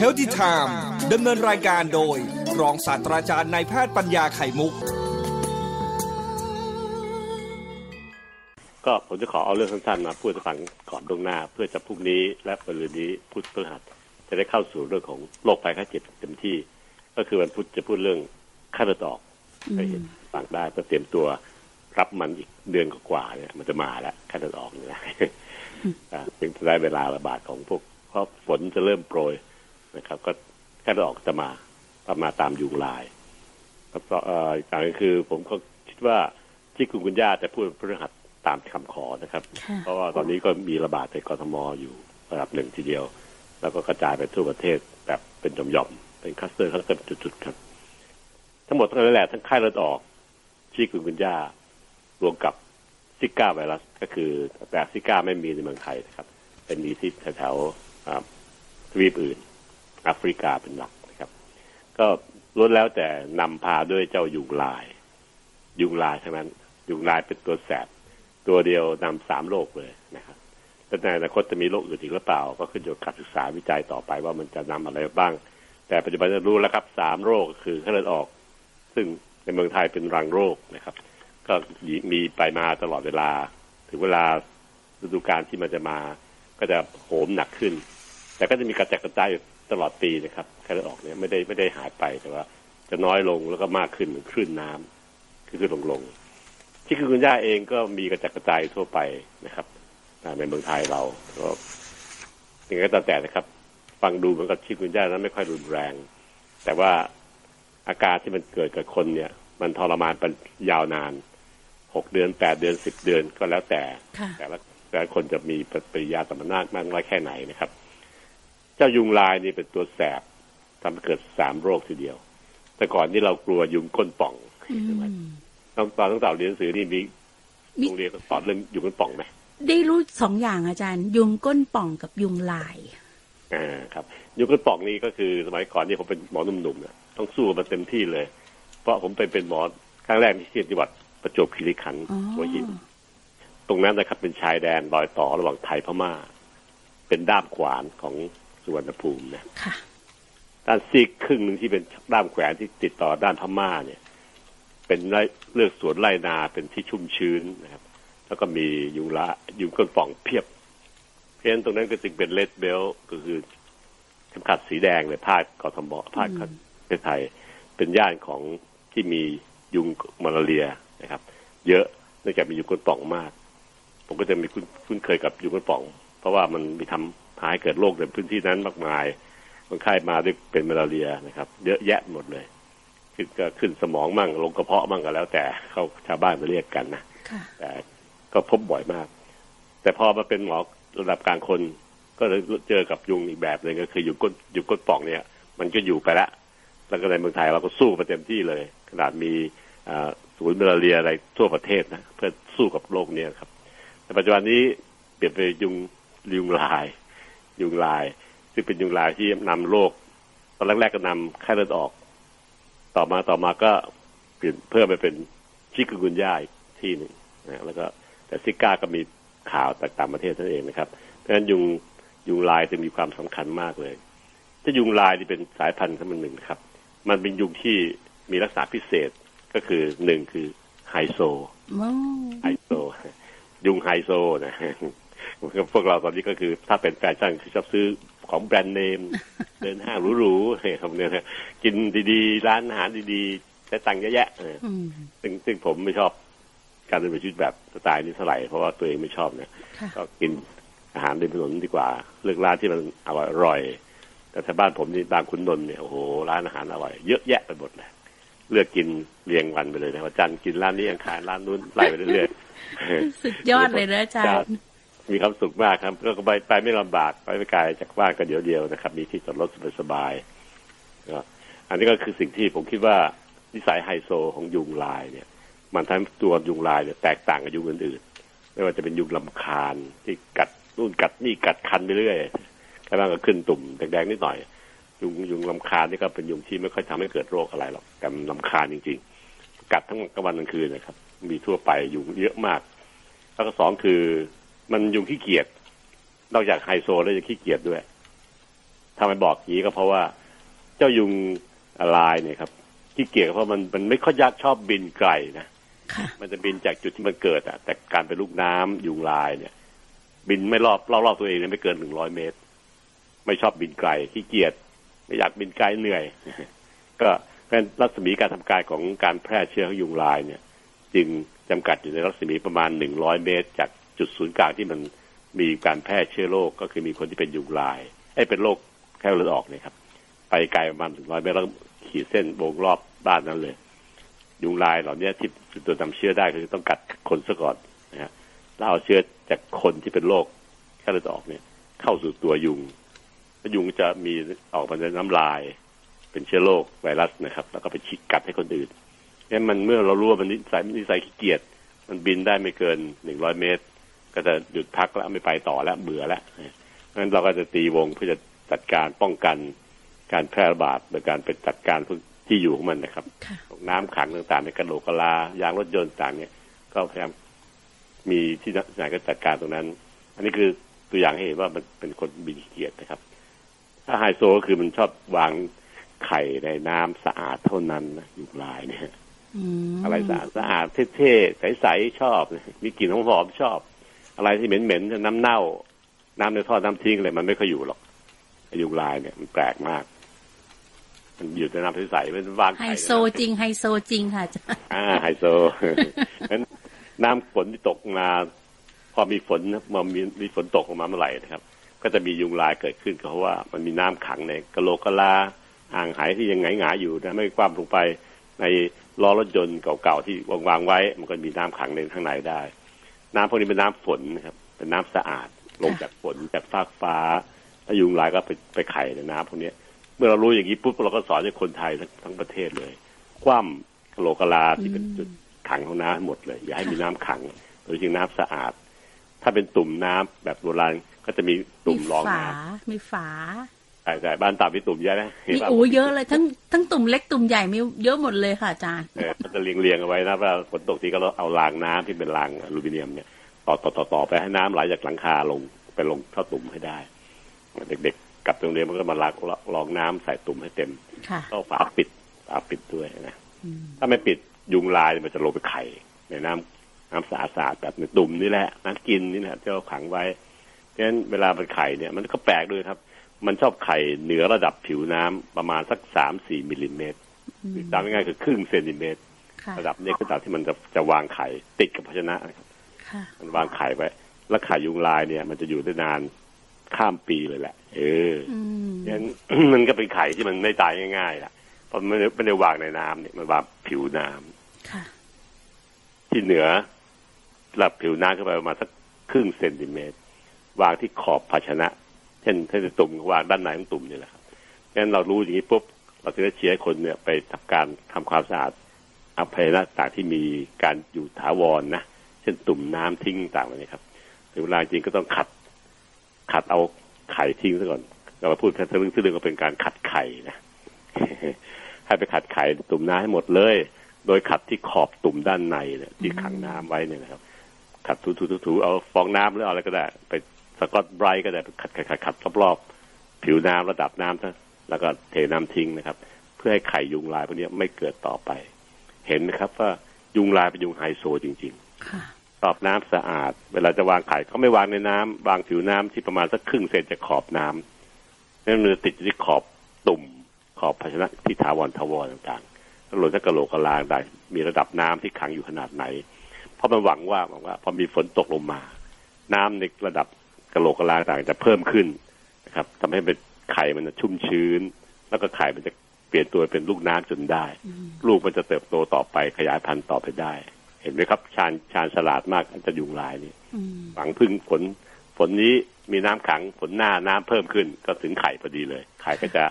h e a l t h y Time ดำเนินรายการโดย รองศาสตราจารย์นายแพทย์ปัญญาไข่มุก ก็ผมจะขอเอาเรื่องสั้นๆมาพูดฟังก่อนล่วงหน้า เพื่อจะพรุ่งนี้และปรืนนี้พุธพฤหัสจะได้เข้าสู่เรื่องของโรคภัยไข้เจ็บเต็มที่ ก็คือวันพุธจะพูดเรื่องไข้เลือดออกให้เห็นฟังได้เพื่อเตรียมตัวรับมันอีกเดือนกว่าเนี่ย มันจะมาแล้วไข้เลือดออกเนี่ยอ่าถึงจะได้เวลาระบาดของพวกเพราะฝนจะเริ่มโปรย นะครับ ก็ไข้เลือดออกจะมาประมาณตามยุงลายแล้วก็เอ่ออีกอย่างหนึงคือ ผมก็คิดว่าที่คุณคุณย่าจะพูดพฤหัสตามคำขอนะครับค่ะเพราะว่าตอนนี้ก็มีระบาดในกรทมอยู่ระดับหนึ่งทีเดียว แล้วก็กระจายไปทั่วประเทศแบบเป็นหย่อมๆเป็นคลัสเตอร์คลัสเตอร์จุดๆครับ ทั้งหมดทั้งนั้นแหละทั้งไข้เลือดออกที่คุณคุณย่ารวมกับซิก้าไวรัสก็คือแต่ซิก้าไม่มีในเมืองไทยนะครับ เป็นมีที่แถวๆอ่าทวีปอื่น แอฟริกาเป็นหลักนะครับ ก็ล้วนแล้วแต่นำพาด้วยเจ้ายุงลาย ยุงลายทั้งนั้น ยุงลายเป็นตัวแสบ ตัวเดียวนำสามโรคเลยนะครับแต่ในอนาคตจะมีโรคอื่นอีกหรือเปล่า ก็ขึ้นอยู่กับการศึกษาวิจัยต่อไปว่ามันจะนำอะไรบ้าง แต่ปัจจุบันจะรู้แล้วครับสามโรคคือไข้เลือดออก ซึ่งในเมืองไทยเป็นรังโรคนะครับ ก็มีไปมาตลอดเวลา ถึงเวลาฤดูกาลที่มันจะมา ก็จะโหมหนักขึ้น แต่ก็จะมีกระจายกระจาย ตลอดปีนะครับไข้เลือดออกเนี่ยไม่ได้ไม่ได้หายไปแต่ว่า จะน้อยลงแล้วก็มากขึ้นเหมือนคลื่นน้ำคือขึ้นลงลง ที่คือคุณย่าเองก็มีกระจัดกระจายทั่วไปนะครับอ่าในเมืองไทยเราก็อย่างไรก็ตามแต่นะครับ ฟังดูเหมือนกับที่คุณย่านั้นไม่ค่อยรุนแรง แต่ว่าอาการที่มันเกิดกับคนเนี่ย มันทรมานเป็นยาวนานหกเดือนแปดเดือนสิบเดือนก็แล้วแต่ค่ะแต่ละแต่ละคนจะมีปฏิกิริยาสมรรถมากน้อยแค่ไหนนะครับ เจ้ายุงลายนี่เป็นตัวแสบทำให้เกิดสามโรคทีเดียว แต่ก่อนนี่เรากลัวยุงก้นป่องอืมต้องตอนตั้งแต่เรียนหนังสือนี่มีมีโรงเรียนสอนเรื่องยุงก้นป่องไหมได้รู้สองอย่างอาจารย์ ยุงก้นป่องกับยุงลายอ่าครับ ยุงก้นป่องนี่ก็คือสมัยก่อนนี่ผมเป็นหมอหนุ่มๆเนี่ยต้องสู้มันเต็มที่เลย เพราะผมไปเป็นหมอครั้งแรกที่จังหวัดประจวบคีรีขันธ์อ๋อหัวหินตรงนั้นนะครับเป็นชายแดนรอยต่อระหว่างไทยพม่า เป็นด้ามขวานของ สุวรรณภูมินะค่ะด้านซีกครึ่งหนึ่งที่เป็นด้ามแขวนที่ติดต่อด้านพม่าเนี่ย เป็นไร่เลือกสวนไร่นาเป็นที่ชุ่มชื้นนะครับ แล้วก็มียุงละยุงก้นป่องเพียบ เพราะฉะนั้นตรงนั้นก็จึงเป็นเลดเบลก็คือเข็มขัดสีแดงเลยภาคกทมภาคประเทศไทย เป็นย่านของที่มียุงมาลาเรียนะครับ เยอะเนื่องจากมียุงก้นป่องมาก ผมก็จะมีคุ้นคุ้นเคยกับยุงก้นป่อง เพราะว่ามันมีทำ พาให้เกิดโรคในพื้นที่นั้นมากมายคนไข้มาด้วยเป็นมาลาเรียนะครับ เยอะแยะหมดเลยขึ้นก็ขึ้นสมองมั่งลงกระเพาะมั่งก็แล้ว แต่เขาชาวบ้านมาเรียกกันนะค่ะแต่ก็พบบ่อยมาก แต่พอมาเป็นหมอระดับกลางคน ก็เลยเจอกับยุงอีกแบบหนึ่งก็คือยุงก้นยุงก้นป่องเนี่ย มันก็อยู่ไปแล้วแล้วก็ในเมืองไทยเราก็สู้มาเต็มที่เลย ขนาดมีอ่าศูนย์มาลาเรียอะไรทั่วประเทศนะเพื่อสู้กับโรคเนี้ครับ แต่ปัจจุบันนี้เปลี่ยนไปยุงยุงลาย ยุงลาย ซึ่งเป็นยุงลายที่นำโรคตอนแรกๆก็นำไข้เลือดออก ต่อมาต่อมาก็เปลี่ยนเพิ่มไปเป็นชิคุกุนย่าอีกที่หนึ่งนะแล้วก็แต่ซิก้าก็มีข่าวจากต่างประเทศนั่นเองนะครับเพราะฉะนั้นยุงยุงลายจะมีความสำคัญมากเลย ถ้ายุงลายที่เป็นสายพันธุ์ขึ้นมาหนึ่งนะครับ มันเป็นยุงที่มีลักษณะพิเศษก็คือหนึ่งคือไฮโซว้าวไฮโซ ยุงไฮโซนะ พวกเราตอนนี้ก็คือถ้าเป็นแฟชั่นคือชอบซื้อของแบรนด์เนม เดินห้างหรูๆอะไรครับเนี่ยนะกินดีๆ ร้านอาหารดีๆใช้ตังค์เยอะแยะเอออืมซึ่งซึ่งผมไม่ชอบการดำเนินชีวิตแบบสไตล์นี้เท่าไหร่เพราะว่าตัวเองไม่ชอบเนี่ยค่ะก็กินอาหารริมถนนดีกว่าเลือกร้านที่มันอร่อยๆแต่ถ้าบ้านผมนี่บางคุณนนท์เนี่ยโอ้โหร้านอาหารอร่อยเยอะแยะไปหมดเลยเลือกกินเรียงวันไปเลยนะวันจันทร์กินร้านนี้อังคารร้านนู้นไล่ไปเรื่อยๆสุดยอดเลยนะอาจารย์ มีความสุขมากครับก็ไปไปไม่ลำบากไปไม่ไกลจากบ้านก็เดี๋ยวเดียวนะครับ มีที่จอดรถสบายๆอันนี้ก็คือสิ่งที่ผมคิดว่านิสัยไฮโซของยุงลายเนี่ย มันทำให้ตัวยุงลายเนี่ยแตกต่างกับยุงอื่นๆ ไม่ว่าจะเป็นยุงลำคาญที่กัดนู่นกัดนี่กัดคันไปเรื่อยกระทั่งก็ขึ้นตุ่มแดงๆนิดหน่อย ยุงยุงลำคาญนี่ก็เป็นยุงที่ไม่ค่อยทำให้เกิดโรคอะไรหรอกแต่ลำคาญจริง ๆ กัดทั้งกลางวันกลางคืนนะครับ มีทั่วไปยุงเยอะมาก แล้วก็สองคือ มันยุงขี้เกียจนอกจากไฮโซแล้วยังขี้เกียจด้วยทำไมบอกอย่างนี้ก็เพราะว่าเจ้ายุงลายเนี่ยครับที่เกียจเพราะมันมันไม่ค่อยยักชอบบินไกลนะค่ะมันจะบินจากจุดที่มันเกิดอะแต่การเป็นลูกน้ำยุงลายเนี่ย บินไม่รอบรอบรอบตัวเองเนี่ยไม่เกินหนึ่งร้อยเมตร ไม่ชอบบินไกลขี้เกียจไม่อยากบินไกลเหนื่อย ก็เป็นรัศมีการทำการของการแพร่เชื้อของยุงลายเนี่ย จึงจำกัดอยู่ในรัศมีประมาณหนึ่งร้อยเมตร จาก จุดศูนย์กลางที่มันมีการแพร่เชื้อโรคก็คือมีคนที่เป็นยุงลายไอ้เป็นโรคแค่เลือดออกเนี่ยครับ ไปไกลประมาณถึงร้อยเมตรแล้วขีดเส้นวงรอบบ้านนั้นเลย ยุงลายเหล่านี้ที่ตัวนำเชื้อได้ก็คือต้องกัดคนซะก่อนนะฮะแล้วเอาเชื้อจากคนที่เป็นโรคแค่เลือดออกเนี่ย เข้าสู่ตัวยุงแล้วยุงจะมีออกมาในน้ำลาย เป็นเชื้อโรคไวรัสนะครับ แล้วก็ไปฉีกกัดให้คนอื่นเนี่ยมันเมื่อเรารู้ว่ามันนิสัยนิสัยขี้เกียจมันบินได้ไม่เกินหนึ่งร้อยเมตร ก็จะหยุดพักแล้วไม่ไปต่อแล้วเบื่อแล้วเพราะฉะนั้นเราก็จะตีวงเพื่อจะจัดการป้องกันการแพร่ระบาดโดยการไปจัดการพวกที่อยู่ของมันนะครับค่ะน้ำขังต่างๆในกระโหลกกะลายางรถยนต์ต่างเนี่ย ก็พยายามมีที่ไหนก็จัดการตรงนั้น อันนี้คือตัวอย่างให้เห็นว่ามันเป็นคนบินขี้เกียจนะครับ ถ้าไฮโซก็คือมันชอบวางไข่ในน้ำสะอาดเท่านั้นนะยุงลายเนี่ยอืมอะไรสะอาดสะอาดเท่ๆใสๆชอบมีกลิ่นหอมๆชอบ อะไรที่เหม็นๆน้ำเน่า น้ำในท่อน้ำทิ้งอะไรมันไม่ค่อยอยู่หรอกไอ้ยุงลายเนี่ยมันแปลกมาก มันอยู่ในน้ำใสๆมันวางไฮไข่โซจริงไฮโซจริงค่ะอาจารย์อ่าไฮโซนั้นน้ำฝนที่ตกมา พอมีฝนมามีมีฝนตกลงมาเมื่อไหร่นะครับ ก็จะมียุงลายเกิดขึ้นก็เพราะว่ามันมีน้ำขังในกะโหลกกะลาอ่างหายที่ยังไงหงายๆอยู่นะไม่คว่ำลงไปในล้อรถยนต์เก่าๆที่วางๆไว้ มันก็มีน้ำขังในข้างในได้ น้ำพวกนี้เป็นน้ำฝนนะครับ เป็นน้ำสะอาดลงจากฝนจากฟากฟ้าแล้วยุงลายก็ไปไปไข่ในน้ำพวกนี้เมื่อเรารู้อย่างนี้ปุ๊บเราก็สอนให้คนไทยทั้งทั้งประเทศเลย คว่ำโลกกะลาที่เป็นจุดขังของน้ำหมดเลย อย่าให้มีน้ำขังโดยจึงน้ำสะอาด ถ้าเป็นตุ่มน้ำแบบโบราณก็จะมีตุ่มรองน้ำมีฝา ใช่ใช่บ้านต่ำมีตุ่มเยอะนะมีโอ้เยอะเลยทั้งทั้งตุ่มเล็กตุ่มใหญ่มีเยอะหมดเลยค่ะอาจารย์เออมันจะเรียงเรียงๆเอาไไว้นะว่าฝนตกทีก็เอารางน้ำที่เป็นรางอลูมิเนียมเนี่ยต่อต่อต่อต่อไปให้น้ำไหลจากหลังคาลงไปลงเข้าตุ่มให้ได้ เด็กๆกลับโรงเรียนมันก็มาลากลองน้ำใส่ตุ่มให้เต็มค่ะก็ฝาปิดฝาปิดด้วยนะอืมถ้าไม่ปิดยุงลายมันจะลงไปไข่ในน้ำน้ำสะอาดๆแบบในตุ่มนี่แหละน้ำกินนี่แหละที่เราขังไว้เพราะฉะนั้นเวลามันไข่เนี่ยมันก็แปลกด้วยครับ มันชอบไข่เหนือระดับผิวน้ำประมาณสักสามสี่มิลลิเมตรตามง่ายๆคือครึ่งเซนติเมตรค่ะระดับนี้คือระดับที่มันจะจะวางไข่ติดกับภาชนะนะครับค่ะมันวางไข่ไว้ แล้วไข่ยุงลายเนี่ย มันจะอยู่ได้นานข้ามปีเลยแหละ เอออืมฉะนั้นมันก็เป็นไข่ที่มันไม่ตายง่ายๆล่ะเพราะมันไม่ได้ไม่ได้วางในน้ำเนี่ยมันวางผิวน้ำค่ะ ที่เหนือระดับผิวน้ำขึ้นไปประมาณสักครึ่งเซนติเมตร วางที่ขอบภาชนะเช่นเช่นตุ่มวางด้านในของตุ่มนี่แหละครับงั้นเรารู้อย่างนี้ปุ๊บเราจะได้เชียร์คนเนี่ยไปทำการทำความสะอาดอภัยนะต่างที่มีการอยู่ถาวรนะเช่นตุ่มน้ำทิ้งต่างๆนี้ครับถึงเวลาจริงก็ต้องขัด ขัดเอาไข่ทิ้งซะก่อนเราพูดแค่ทะลึ่งทะลึ่องก็เป็นการขัดไข่นะให้ไปขัดไข่ตุ่มน้ำให้หมดเลย โดยขัดที่ขอบตุ่มด้านในเนี่ยที่ขังน้ำไว้เนี่ยนะครับขัดถูๆๆๆเอาฟองน้ำหรือเอาอะไรก็ได้ ไป สกอตไบรท์ก็ได้ไปขัดขัดขัดขัดรอบๆผิวน้ำระดับน้ำซะแล้วก็เทน้ำทิ้งนะครับ เพื่อให้ไข่ยุงลายพวกนี้ไม่เกิดต่อไป เห็นนะครับว่ายุงลายเป็นยุงไฮโซจริงๆค่ะตอบน้ำสะอาด เวลาจะวางไข่เขาไม่วางในน้ำวางผิวน้ำที่ประมาณสักครึ่งเซนจากขอบน้ำนั่นมันจะติดอยู่ที่ขอบตุ่มขอบภาชนะที่ถาวรทาวรต่างๆแล้วหล่นจากกระโหลกกระลางได้มีระดับน้ำที่ขังอยู่ขนาดไหน เพราะมันหวังว่าหวังว่า พอมีฝนตกลงมา น้ำในระดับ กระโหลกกระลางต่างจะเพิ่มขึ้นนะครับทำให้เป็นไข่มันจะชุ่มชื้น แล้วก็ไข่มันจะเปลี่ยนตัวเป็นลูกน้ำจนได้ ลูกมันจะเติบโตต่อไปขยายพันธุ์ต่อไปได้ เห็นไหมครับ ชาญชาญฉลาดมากอันจะยุงลายนี่อืมหวังพึ่งฝนฝนนี้มีน้ำขังฝนหน้าน้ำเพิ่มขึ้น ก็ถึงไข่พอดีเลย ไข่ก็จะ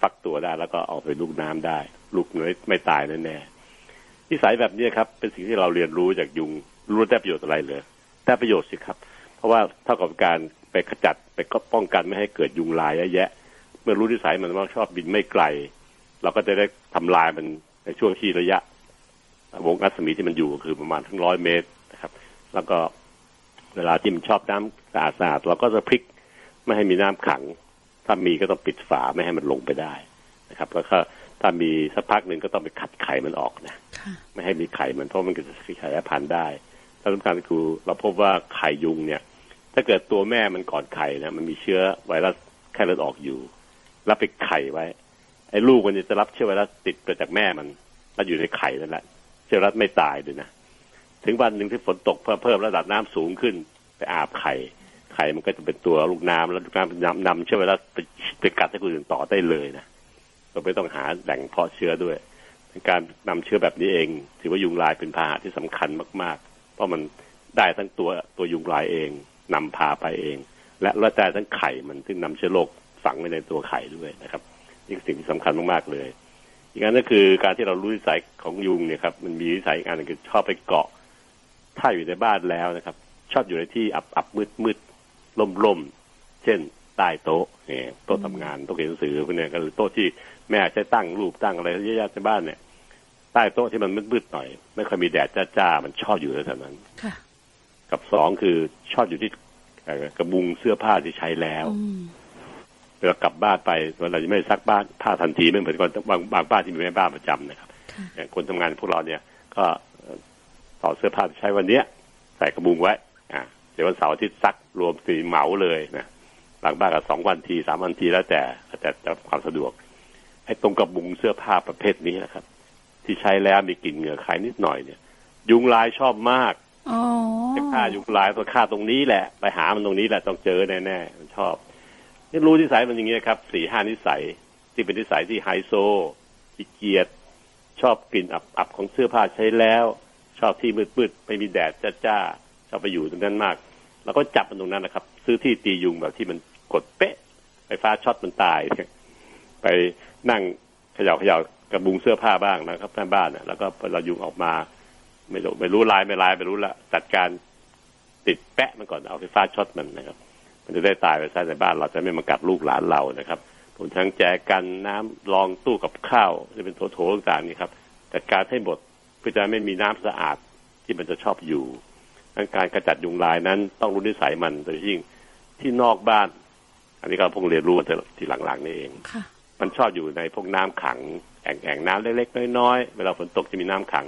ฟักตัวได้แล้วก็ออกไปลูกน้ำได้ ลูกไม่ไม่ตายแน่ๆนิสัยแบบนี้ครับ เป็นสิ่งที่เราเรียนรู้จากยุงรู้ได้ประโยชน์อะไรเลยได้ประโยชน์สิครับ เพราะว่าเท่ากับการไปขจัดไปก็ป้องกันไม่ให้เกิดยุงลายเยอะแยะ เมื่อรู้นิสัยมันว่าชอบบินไม่ไกล เราก็จะได้ทำลายมันในช่วงที่ระยะ วงรัศมีที่มันอยู่ก็คือประมาณทั้งร้อยเมตรนะครับ แล้วก็เวลาที่มันชอบน้ำสะอาดสะอาดเราก็จะพลิกไม่ให้มีน้ำขัง ถ้ามีก็ต้องปิดฝาไม่ให้มันลงไปได้นะครับ แล้วก็ถ้ามีสักพักหนึ่งก็ต้องไปขัดไข่มันออกนะค่ะไม่ให้มีไข่มันเพราะมันก็จะขยายพันธุ์ได้ถ้าสำคัญคือเราพบว่าไข่ยุงเนี่ย ถ้าเกิดตัวแม่มันก่อนไข่นะมันมีเชื้อไวรัสไข้เลือดออกอยู่ รับไปไข่ไว้ ไอ้ลูกมันจะรับเชื้อไวรัสติดมาจากแม่มันแล้วอยู่ในไข่นั่นแหละ เชื้อไวรัสไม่ตายด้วยนะถึงวันหนึ่งที่ฝนตกเพิ่มเพิ่มระดับน้ำสูงขึ้น ไปอาบไข่ ไข่มันก็จะเป็นตัวลูกน้ำแล้วลูกน้ำนำนำเชื้อไวรัสไปไปกัดให้คนอื่นต่อได้เลยนะเราไม่ต้องหาแหล่งเพาะเชื้อด้วยการนำเชื้อแบบนี้เอง ถือว่ายุงลายเป็นพาหะที่สำคัญมาก ๆ เพราะมันได้ทั้งตัวตัวยุงลายเอง นำพาไปเอง และและได้ทั้งไข่มันซึ่งนำเชื้อโรคฝังไว้ในตัวไข่ด้วยนะครับนี่คือสิ่งที่สำคัญมากๆเลย อีกอันก็คือการที่เรารู้นิสัยของยุงเนี่ยครับมันมีนิสัยอีกอันนึงคือชอบไปเกาะ ถ้าอยู่ในบ้านแล้วนะครับ ชอบอยู่ในที่อับอับมืดมืดล่มล่มเช่นใต้โต๊ะเนี่ยโต๊ะทำงานโต๊ะเขียนหนังสือพวกนี้ก็หรือโต๊ะที่แม่ใช้ตั้งรูปตั้งอะไรเยอะๆในบ้านเนี่ยใต้โต๊ะที่มันมืดๆหน่อย ไม่ค่อยมีแดดจ้าๆมันชอบอยู่แถวนั้นค่ะ กับสองคือชอบอยู่ที่เอ่อกระบุงเสื้อผ้าที่ใช้แล้วอืมเวลากลับบ้านไปเวลาจะไม่ซักบ้านผ้าทันทีไม่เหมือนคนบางบางบ้านที่มีแม่บ้านประจำนะครับค่ะอย่างคนทำงานพวกเราเนี่ย ก็เอ่อต่อดเสื้อผ้าที่ใช้วันเนี้ย ใส่กระบุงไว้ อ่าเดี๋ยววันเสาร์อาทิตย์ซักรวมสีเหมาเลยนะบางบ้านก็สองวันทีสามวันทีแล้วแต่แล้วแต่แต่ความสะดวกไอ้ตรงกระบุงเสื้อผ้าประเภทนี้นะครับ ที่ใช้แล้วมีกลิ่นเหงื่อใครนิดหน่อยเนี่ย ยุงลายชอบมาก อ๋อไอ้ฆ่ายุงลายต้องฆ่าตรงนี้แหละ ไปหามันตรงนี้แหละต้องเจอแน่ๆมันชอบนี่รู้นิสัยมันอย่างเงี้ยครับสี่ห้านิสัยที่เป็นนิสัยที่ไฮโซขี้เกียจชอบกลิ่นอับๆของเสื้อผ้าใช้แล้ว ชอบที่มืดๆไม่มีแดดจ้าๆชอบไปอยู่ตรงนั้นมาก แล้วก็จับมันตรงนั้นนะครับ ซื้อที่ตียุงแบบที่มันกดเป๊ะไฟฟ้าช็อตมันตายไปนั่งเขย่าเขย่ากระบุงเสื้อผ้าบ้างนะครับแม่บ้านน่ะแล้วก็เรายุงออกมา ไม่รู้ไม่รู้ลายไม่ลายไม่รู้ละจัดการติดแปะมันก่อนเอาไฟฟ้าช็อตมันนะครับ มันจะได้ตายไปซะในบ้านเราจะไม่มากัดลูกหลานเรานะครับผมทั้งแจกันน้ำรองตู้กับข้าวจะเป็นโถๆต่างๆนี่ครับจัดการให้หมดเพื่อจะไม่มีน้ำสะอาดที่มันจะชอบอยู่ดังการกระจัดยุงลายนั้นต้องรู้นิสัยมันโดยยิ่งที่นอกบ้าน อันนี้ก็เพิ่งเรียนรู้มาทีหลังๆนี่เองค่ะมันชอบอยู่ในพวกน้ำขังแอ่งแอ่งน้ำเล็กๆน้อยๆเวลาฝนตกจะมีน้ำขัง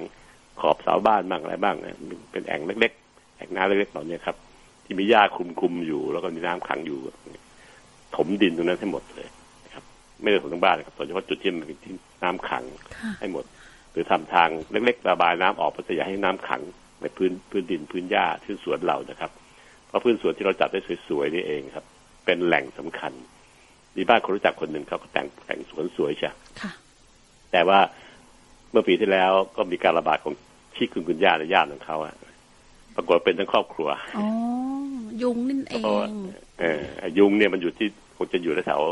ขอบเสาบ้านบ้างอะไรบ้างนะเป็นแอ่งเล็กๆแอ่งน้ำเล็กๆเหล่านี้ครับ ที่มีหญ้าคลุมๆอยู่ แล้วก็มีน้ำขังอยู่ ถมดินตรงนั้นให้หมดเลยนะครับ ไม่ได้ถมทั้งบ้านนะครับโดยเฉพาะจุดที่มันเป็นที่น้ำขังค่ะให้หมด หรือทำทางเล็กๆระบายน้ำออกเพื่อจะอย่าให้น้ำขังในพื้นพื้นดินพื้นหญ้าที่สวนเรานะครับ เพราะพื้นสวนที่เราจัดได้สวยๆนี่เองครับ เป็นแหล่งสำคัญมีบ้านคนรู้จักคนหนึ่งเขาก็แต่งแต่งสวนสวยใช่ค่ะแต่ว่าเมื่อปีที่แล้วก็มีการระบาดของชิคุนกุนย่าในญาติของเขาอะปรากฏเป็นทั้งครอบครัวอ๋อยุงนั่นเอเพราะว่างเออยุงเนี่ยมันอยู่ที่คงจะอยู่แถว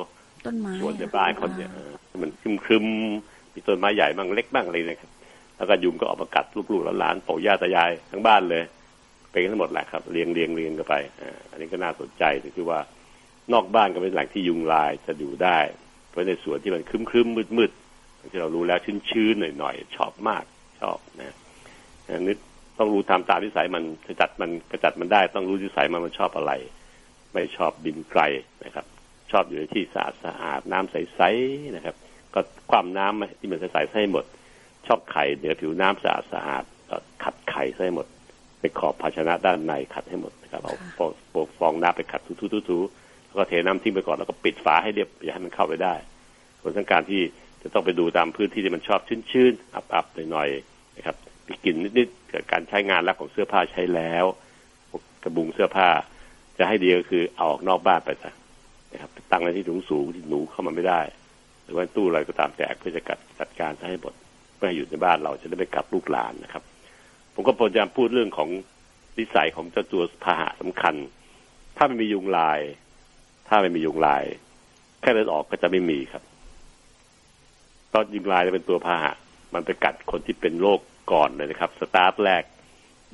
ต้นไม้สวนในบ้านคนเนี่ยเออมันครึมครึมๆมีต้นไม้ใหญ่บ้างเล็กบ้างอะไรนะครับ แล้วก็ยุงก็ออกมากัดลูกๆหลานๆปู่ย่าตายายทั้งบ้านเลยเป็นกันทั้งหมดแหละครับเรียงเรียงเรียงกันไปอ่าอันนี้ก็น่าสนใจตรงที่ว่านอกบ้านก็เป็นแหล่งที่ยุงลายจะอยู่ได้เพราะในสวนที่มันครึมครึมมืดมืดๆ ที่เรารู้แล้วชื้นชื้นๆหน่อยๆชอบมากชอบนะอันนี้ต้องรู้ตามตามนิสัยมันกระจัดมันกระจัดมันได้ ต้องรู้นิสัยมันมันชอบอะไร ไม่ชอบบินไกลนะครับ ชอบอยู่ในที่สะอาดสะอาดน้ำใสๆนะครับ ก็ความน้ำที่มันใสๆให้หมด ชอบไข่เหนือผิวน้ำสะอาดสะอาดก็ขัดไข่ให้หมดไปขอบภาชนะด้านในขัดให้หมดนะครับเอาฟองฟองฟองน้ำไปขัดทูๆๆๆแล้วก็เทน้ำทิ้งไปก่อนแล้วก็ปิดฝาให้เรียบอย่าให้มันเข้าไปได้ ส่วนทั้งการที่ จะต้องไปดูตามพื้นที่ที่มันชอบชื้นๆอับๆหน่อยๆนะครับมีกลิ่นนิดๆเกิดการใช้งานแล้วของเสื้อผ้าใช้แล้วกระบุงเสื้อผ้า จะให้ดีก็คือเอาออกนอกบ้านไปซะนะครับตั้งในที่สูงสูงๆที่หนูเข้ามาไม่ได้ หรือว่าตู้อะไรก็ตามแต่เพื่อจะกัดจัดการให้หมดไม่ให้อยู่ในบ้านเราจะได้ไม่กัดลูกหลานนะครับ ผมก็พยายามพูดเรื่องของนิสัยของเจ้าตัวพาหะสำคัญ ถ้าไม่มียุงลาย ถ้าไม่มียุงลาย แค่เลือดออกก็จะไม่มีครับ ตอนยุงลายเป็นตัวพาหะมันไปกัดคนที่เป็นโรคก่อนเลยนะครับ สตาร์ทแรก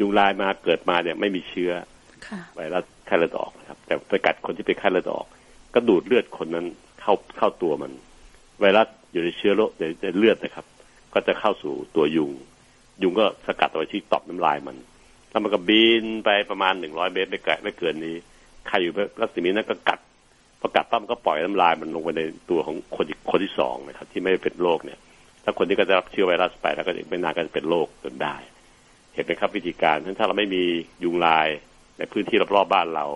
ยุงลายมาเกิดมาเนี่ยไม่มีเชื้อค่ะไวรัสไข้เลือดออกนะครับ แต่ไปกัดคนที่เป็นไข้เลือดออก ก็ดูดเลือดคนนั้นเข้าเข้าตัวมัน ไวรัสอยู่ในเชื้อโรคในในเลือดนะครับ ก็จะเข้าสู่ตัวยุง ยุงก็สกัดเอาไว้ที่ตอบน้ำลายมันแล้วมันก็บินไปประมาณหนึ่งร้อยเมตรไม่ไกลไม่เกินนี้ใครอยู่รัศมีนั้นก็กัด พอกัดปั๊มก็ปล่อยน้ำลายมันลงไปในตัวของคนอีกคนที่สองนะครับ ที่ไม่เป็นโรคเนี่ย ถ้าคนที่ก็จะรับเชื้อไวรัสไปแล้วก็ไม่นานก็จะเป็นโรคจนได้ เห็นไหมครับวิธีการถ้าเราไม่มียุงลายในพื้นที่รอบๆบ้านเรา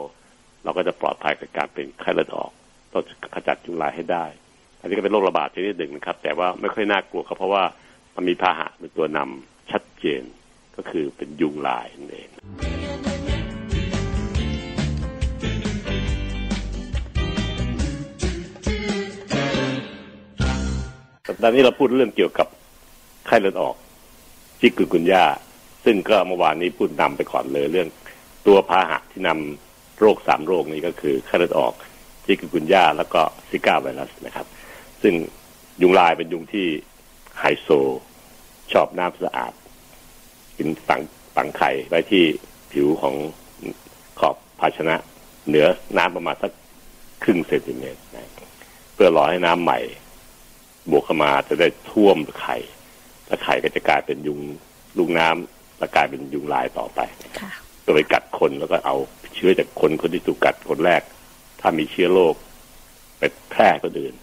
เราก็จะปลอดภัยกับการเป็นไข้เลือดออกต้องขจัดยุงลายให้ได้ อันนี้ก็เป็นโรคระบาดชนิดหนึ่งนะครับ แต่ว่าไม่ค่อยน่ากลัวครับเพราะว่ามันมีพาหะเป็นตัวนำชัดเจนก็คือเป็นยุงลายนั่นเอง สัปดาห์นี้เราพูดเรื่องเกี่ยวกับไข้เลือดออกจิกกุกุนยาซึ่งก็เมื่อวานนี้พูดนำไปก่อนเลยเรื่องตัวพาหะที่นำโรคสามโรคนี้ก็คือไข้เลือดออกจิกกุนยาแล้วก็ซิก้าไวรัสนะครับ ซึ่งยุงลายเป็นยุงที่ไฮโซ ชอบน้ำสะอาด กินฝังฝังไข่ไว้ที่ผิวของขอบภาชนะ เหนือน้ำประมาณสักครึ่งเซนติเมตรเพื่อรอให้น้ำใหม่ บวกเข้ามาจะได้ท่วมไข่ แล้วไข่ก็จะกลายเป็นยุงลูกน้ำแล้วกลายเป็นยุงลายต่อไปค่ะก็ไปกัดคนแล้วก็เอาเชื้อจากคนคนที่ถูกกัดคนแรก ถ้ามีเชื้อโรคไปแพร่คนอื่น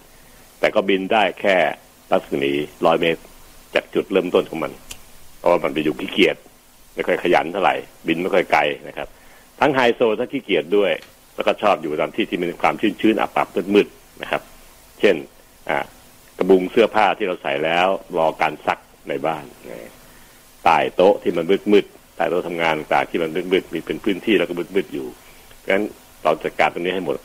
แต่ก็บินได้แค่รัศมีร้อยเมตรจากจุดเริ่มต้นของมัน เพราะว่ามันเป็นยุงขี้เกียจไม่ค่อยขยันเท่าไหร่ บินไม่ค่อยไกลนะครับ ทั้งไฮโซทั้งขี้เกียจด้วย แล้วก็ชอบอยู่ตามที่ที่มีความชื้นชื้นๆอับอับมืดๆนะครับ เช่น อ่า กระบุงเสื้อผ้าที่เราใส่แล้ว รอการซักในบ้านนะใต้โต๊ะที่มันมืดๆใต้โต๊ะทำงานต่างๆที่มันมืดๆมีเป็นพื้นที่แล้วก็มืดๆอยู่เพราะฉะนั้นเราจัดการตรงนี้ให้หมด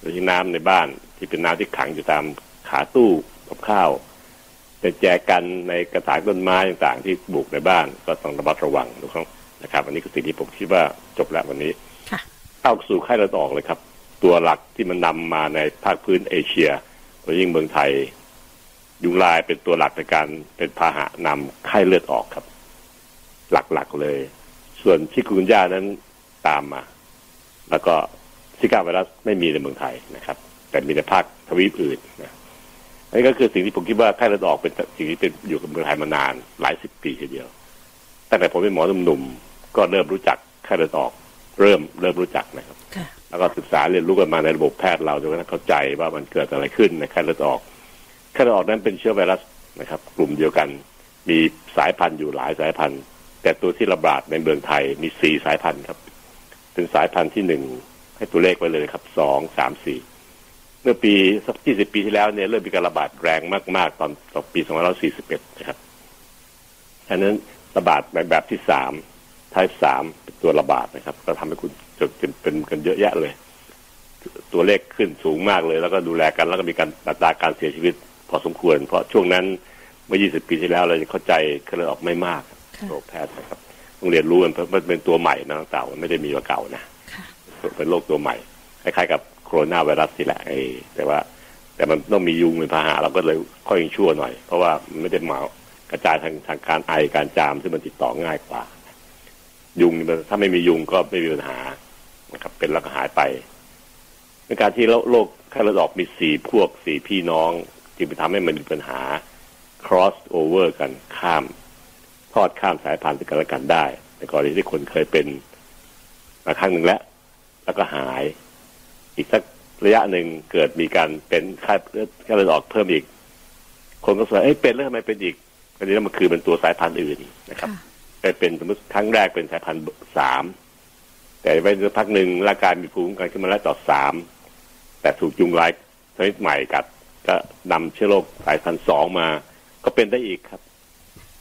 โดยที่น้ำในบ้านที่เป็นน้ำที่ขังอยู่ตามขาตู้กับข้าวในแจกันในกระถางต้นไม้ต่างๆ ที่ปลูกในบ้านก็ต้องระมัดระวังนะครับนะครับอันนี้คือสิ่งที่ผมคิดว่าจบแล้ววันนี้ค่ะเข้าสู่ไข้เลือดออกเลยครับ ตัวหลักที่มันนำมาในภาคพื้นเอเชียโดยยิ่งเมืองไทย ยุงลายเป็นตัวหลักในการเป็นพาหะนำไข้เลือดออกครับ หลักๆเลย ส่วนชิคุนย่านั้นตามมา แล้วก็ซิก้าไวรัสไม่มีในเมืองไทยนะครับ แต่มีในภาคทวีปอื่นนะอันนี้ก็คือสิ่งที่ผมคิดว่าไข้เลือดออกเป็นสิ่งที่เป็นอยู่กับเมืองไทยมานานหลายสิบปีทีเดียวตั้งแต่ผมเป็นหมอหนุ่มๆก็เริ่มรู้จักไข้เลือดออก เริ่มเริ่มรู้จักนะครับค่ะแล้วก็ศึกษาเรียนรู้กันมาในระบบแพทย์เราจนกระทั่งเข้าใจว่ามันเกิดอะไรขึ้นในไข้เลือดออก ไข้เลืออกนั้นเป็นเชื้อไวรัสนะครับ กลุ่มเดียวกันมีสายพันธุ์อยู่หลายสายพันธุ์ แต่ตัวที่ระบาดในเมืองไทยมีสี่สายพันธุ์ครับ เป็นสายพันธุ์ที่หนึ่งให้ตัวเลขไว้เลยครับสองสามสี่เมื่อปีสักยี่สิบปีที่แล้วเนี่ยเริ่มมีการระบาดแรงมาก ๆ ตอนตอนปีสองพันสี่สิบเอ็ดนะครับอันนั้นระบาดแบบที่สามทายสามเป็นตัวระบาดนะครับ ก็ทำให้คุณจนเป็นเป็นกันเยอะแยะเลย ตัวเลขขึ้นสูงมากเลย แล้วก็ดูแลกันแล้วก็มีการอัตราการเสียชีวิต พอสมควร เพราะช่วงนั้นเมื่อ 20 ปีที่แล้วเราจะเข้าใจก็เลยออกไม่มากค่ะโรคแพทย์นะครับต้องเรียนรู้มันเพราะมันเป็นตัวใหม่นะเต่ามันไม่ได้มีว่าเก่านะค่ะเป็นโรคตัวใหม่คล้ายๆกับโคโรนาไวรัสนี่แหละไอ้แต่ว่า แต่มันต้องมียุงเป็นพาหะเราก็เลยค่อยยังชั่วหน่อย เพราะว่ามันไม่ได้มากระจายทางทางการไอการจามซึ่งมันติดต่อง่ายกว่า ยุงนี่มันถ้าไม่มียุงก็ไม่มีปัญหานะครับเป็นแล้วก็หายไปในการที่โรคไข้เลือดออกมีสี่พวกสี่พี่น้อง จึงไปทำให้มันมีปัญหา cross over กันข้าม ทอดข้ามสายพันธุ์ซึ่งกันและกันได้ ในกรณีที่คนเคยเป็นมาครั้งหนึ่งแล้ว แล้วก็หาย อีกสักระยะหนึ่งเกิดมีการเป็นไข้เลือดไข้เลือดออกเพิ่มอีก คนก็สงสัยเอ้ยเป็นแล้วทำไมเป็นอีกอันนี้มันคือเป็นตัวสายพันธุ์อื่นนะครับค่ะไปเป็นสมมติครั้งแรกเป็นสายพันธุ์สามแต่ไปสักพักหนึ่งร่างกายมีภูมิคุ้มกันขึ้นมาแล้วต่อสามแต่ถูกยุงลายชนิดใหม่กัด ก็นำเชื้อโรคสายพันธุ์สองมา ก็เป็นได้อีกครับ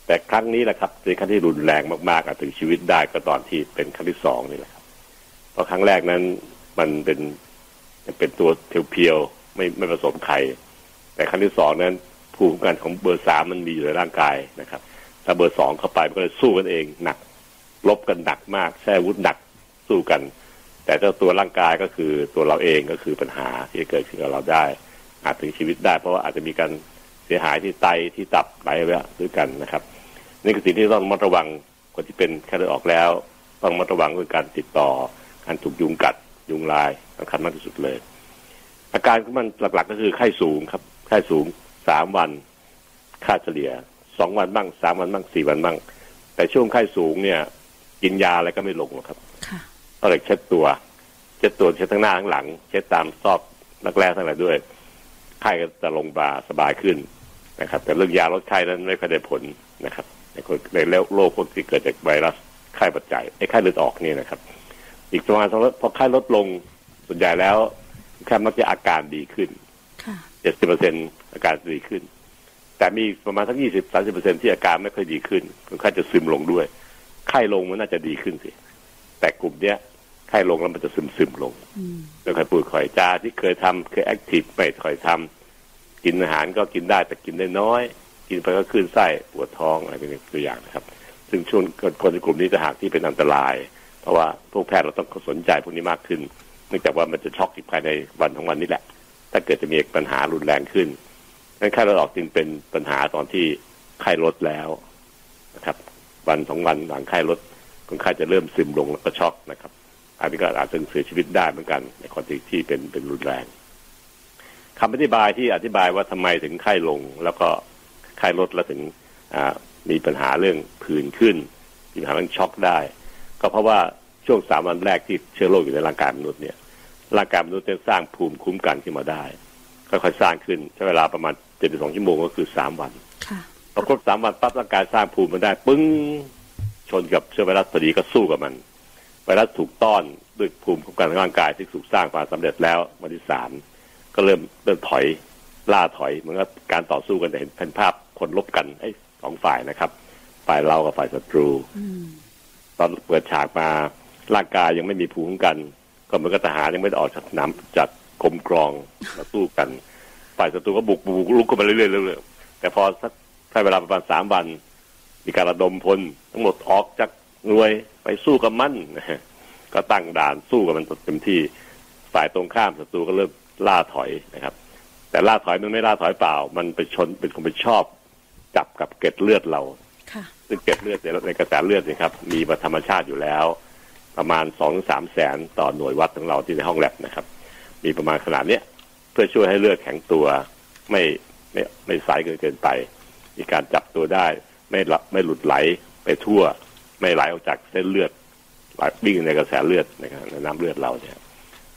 แต่ครั้งนี้แหละครับเป็นครั้งที่รุนแรงมากๆอาจถึงชีวิตได้ก็ตอนที่เป็นครั้งที่สองนี่แหละครับ เพราะครั้งแรกนั้นมันเป็นเป็นตัวเพียวๆไม่ไม่ผสมไข่แต่ครั้งที่สองนั้นภูมิคุ้มกันของเบอร์สามมันมีอยู่ในร่างกายนะครับ ถ้าเบอร์สองเข้าไปมันก็เลยสู้กันเองหนักลบกันหนักมากใช้อาวุธหนักสู้กัน แต่เจ้าตัวร่างกายก็คือตัวเราเองก็คือปัญหาที่เกิดขึ้นกับเราได้ อาจถึงชีวิตได้ เพราะว่าอาจจะมีการเสียหายที่ไตที่ตับไหลไปด้วยกันนะครับ นี่คือสิ่งที่ต้องระมัดระวังคนที่เป็นแค่เลือดออกแล้ว ต้องระมัดระวังเรื่องการติดต่อการถูกยุงกัดยุงลายสำคัญมากที่สุดเลย อาการของมันหลักๆ ก็คือไข้สูงครับไข้สูงสามวัน ค่าเฉลี่ยสองวันบ้างสามวันบ้างสี่วันบ้าง แต่ช่วงไข้สูงเนี่ย กินยาอะไรก็ไม่ลงหรอกครับค่ะก็เลยเช็ดตัว เช็ดตัวเช็ดทั้งหน้าทั้งหลัง เช็ดตามซอกนักแรกทั้งหลายด้วย ไข้ก็จะลงบาสบายขึ้นนะครับ แต่เรื่องยาลดไข้นั้นไม่ค่อยได้ผลนะครับ ในคนในโรคพวกที่เกิดจากไวรัสไข้ปัจจัยไอ้ไข้เลือดออกนี่นะครับ อีกประมาณสองพอไข้ลดลงส่วนใหญ่แล้วแค่มักจะอาการดีขึ้นค่ะเจ็ดสิบเปอร์เซ็นอาการดีขึ้น แต่มีประมาณทั้งยี่สิบสามสิบเปอร์เซ็นที่อาการไม่ค่อยดีขึ้นคนไข้จะซึมลงด้วย ไข้ลงมันน่าจะดีขึ้นสิ แต่กลุ่มเนี้ย ไข้ลงแล้วมันจะซึมซึมลงอืมแล้วใครปูดข่อยจาที่เคยทำเคยแอคทีฟไม่ค่อยทำกินอาหารก็กินได้แต่กินได้น้อย กินไปก็ขึ้นไส้ปวดท้องอะไรเป็นตัวอย่างนะครับ ซึ่งช่วงคนในกลุ่มนี้จะหากที่เป็นอันตราย เพราะว่าพวกแพทย์เราต้องสนใจพวกนี้มากขึ้นเนื่องจากว่ามันจะช็อกอีกภายในวันของวันนี้แหละ ถ้าเกิดจะมีปัญหารุนแรงขึ้นงั้นไข้เลือดออกจึงเป็นปัญหาตอนที่ไข้ลดแล้วนะครับ วันสองวันหลังไข้ลดคนไข้จะเริ่มซึมลงแล้วก็ช็อกนะครับ อันนี้ก็อาจจะเสียชีวิตได้เหมือนกัน ในคนที่ที่เป็นเป็นรุนแรงคำอธิบายที่อธิบายว่าทำไมถึงไข้ลง แล้วก็ไข้ลดแล้วถึงอ่ามีปัญหาเรื่องผื่นขึ้นมีปัญหาเรื่องช็อกได้ ก็เพราะว่าช่วงสามวันแรกที่เชื้อโรคอยู่ในร่างกายมนุษย์เนี่ยร่างกายมนุษย์จะสร้างภูมิคุ้มกันขึ้นมาได้ค่อยๆสร้างขึ้นใช้เวลาประมาณเจ็ดถึงสองชั่วโมงก็คือสามวันค่ะพอครบสามวันปั๊บร่างกายสร้างภูมิมันได้ ปึ้งชนกับเชื้อไวรัสพอดีก็สู้กับมัน ไวรัสถูกต้อนด้วยภูมิคุ้มกันของร่างกายที่ถูกสร้างมาสำเร็จแล้ววันที่สามก็เริ่มเริ่มถอยล่าถอยเหมือนกับการต่อสู้กันแต่เห็นเป็นภาพคนลบกันไอ้สองฝ่ายนะครับ ฝ่ายเรากับฝ่ายศัตรูตอนเปิดฉากมาร่างกายยังไม่มีภูมิคุ้มกัน ก็เหมือนกับทหารยังไม่ได้ออกจากสนามจัดกรมกรองมาสู้กัน ฝ่ายศัตรูก็บุกบุกลุกเข้ามาเรื่อยๆเรื่อยๆแต่พอสักใช้เวลาประมาณสามวัน มีการระดมพลทั้งหมดออกจาก หน่วยไปสู้กับมันนะฮะก็ตั้งด่านสู้กับมันเต็มที่ฝ่ายตรงข้ามศัตรูก็เริ่มล่าถอยนะครับ แต่ล่าถอยมันไม่ล่าถอยเปล่า มันไปชนเป็นคนไปชอบ จับกับเกล็ดเลือดเราค่ะซึ่งเกล็ดเลือดในกระแสเลือดเนี่ยครับ มีมาธรรมชาติอยู่แล้ว ประมาณสองสามแสนต่อหน่วยวัดของเราที่ในห้องแลบนะครับ มีประมาณขนาดเนี้ยเพื่อช่วยให้เลือดแข็งตัวไม่ไม่ไม่ใสเกินเกินไป มีการจับตัวได้ ไม่หลับไม่หลุดไหลไปทั่ว ไม่ไหลออกจากเส้นเลือดไหลวิ่งในกระแสเลือดนะครับในน้ำเลือดเราเนี่ย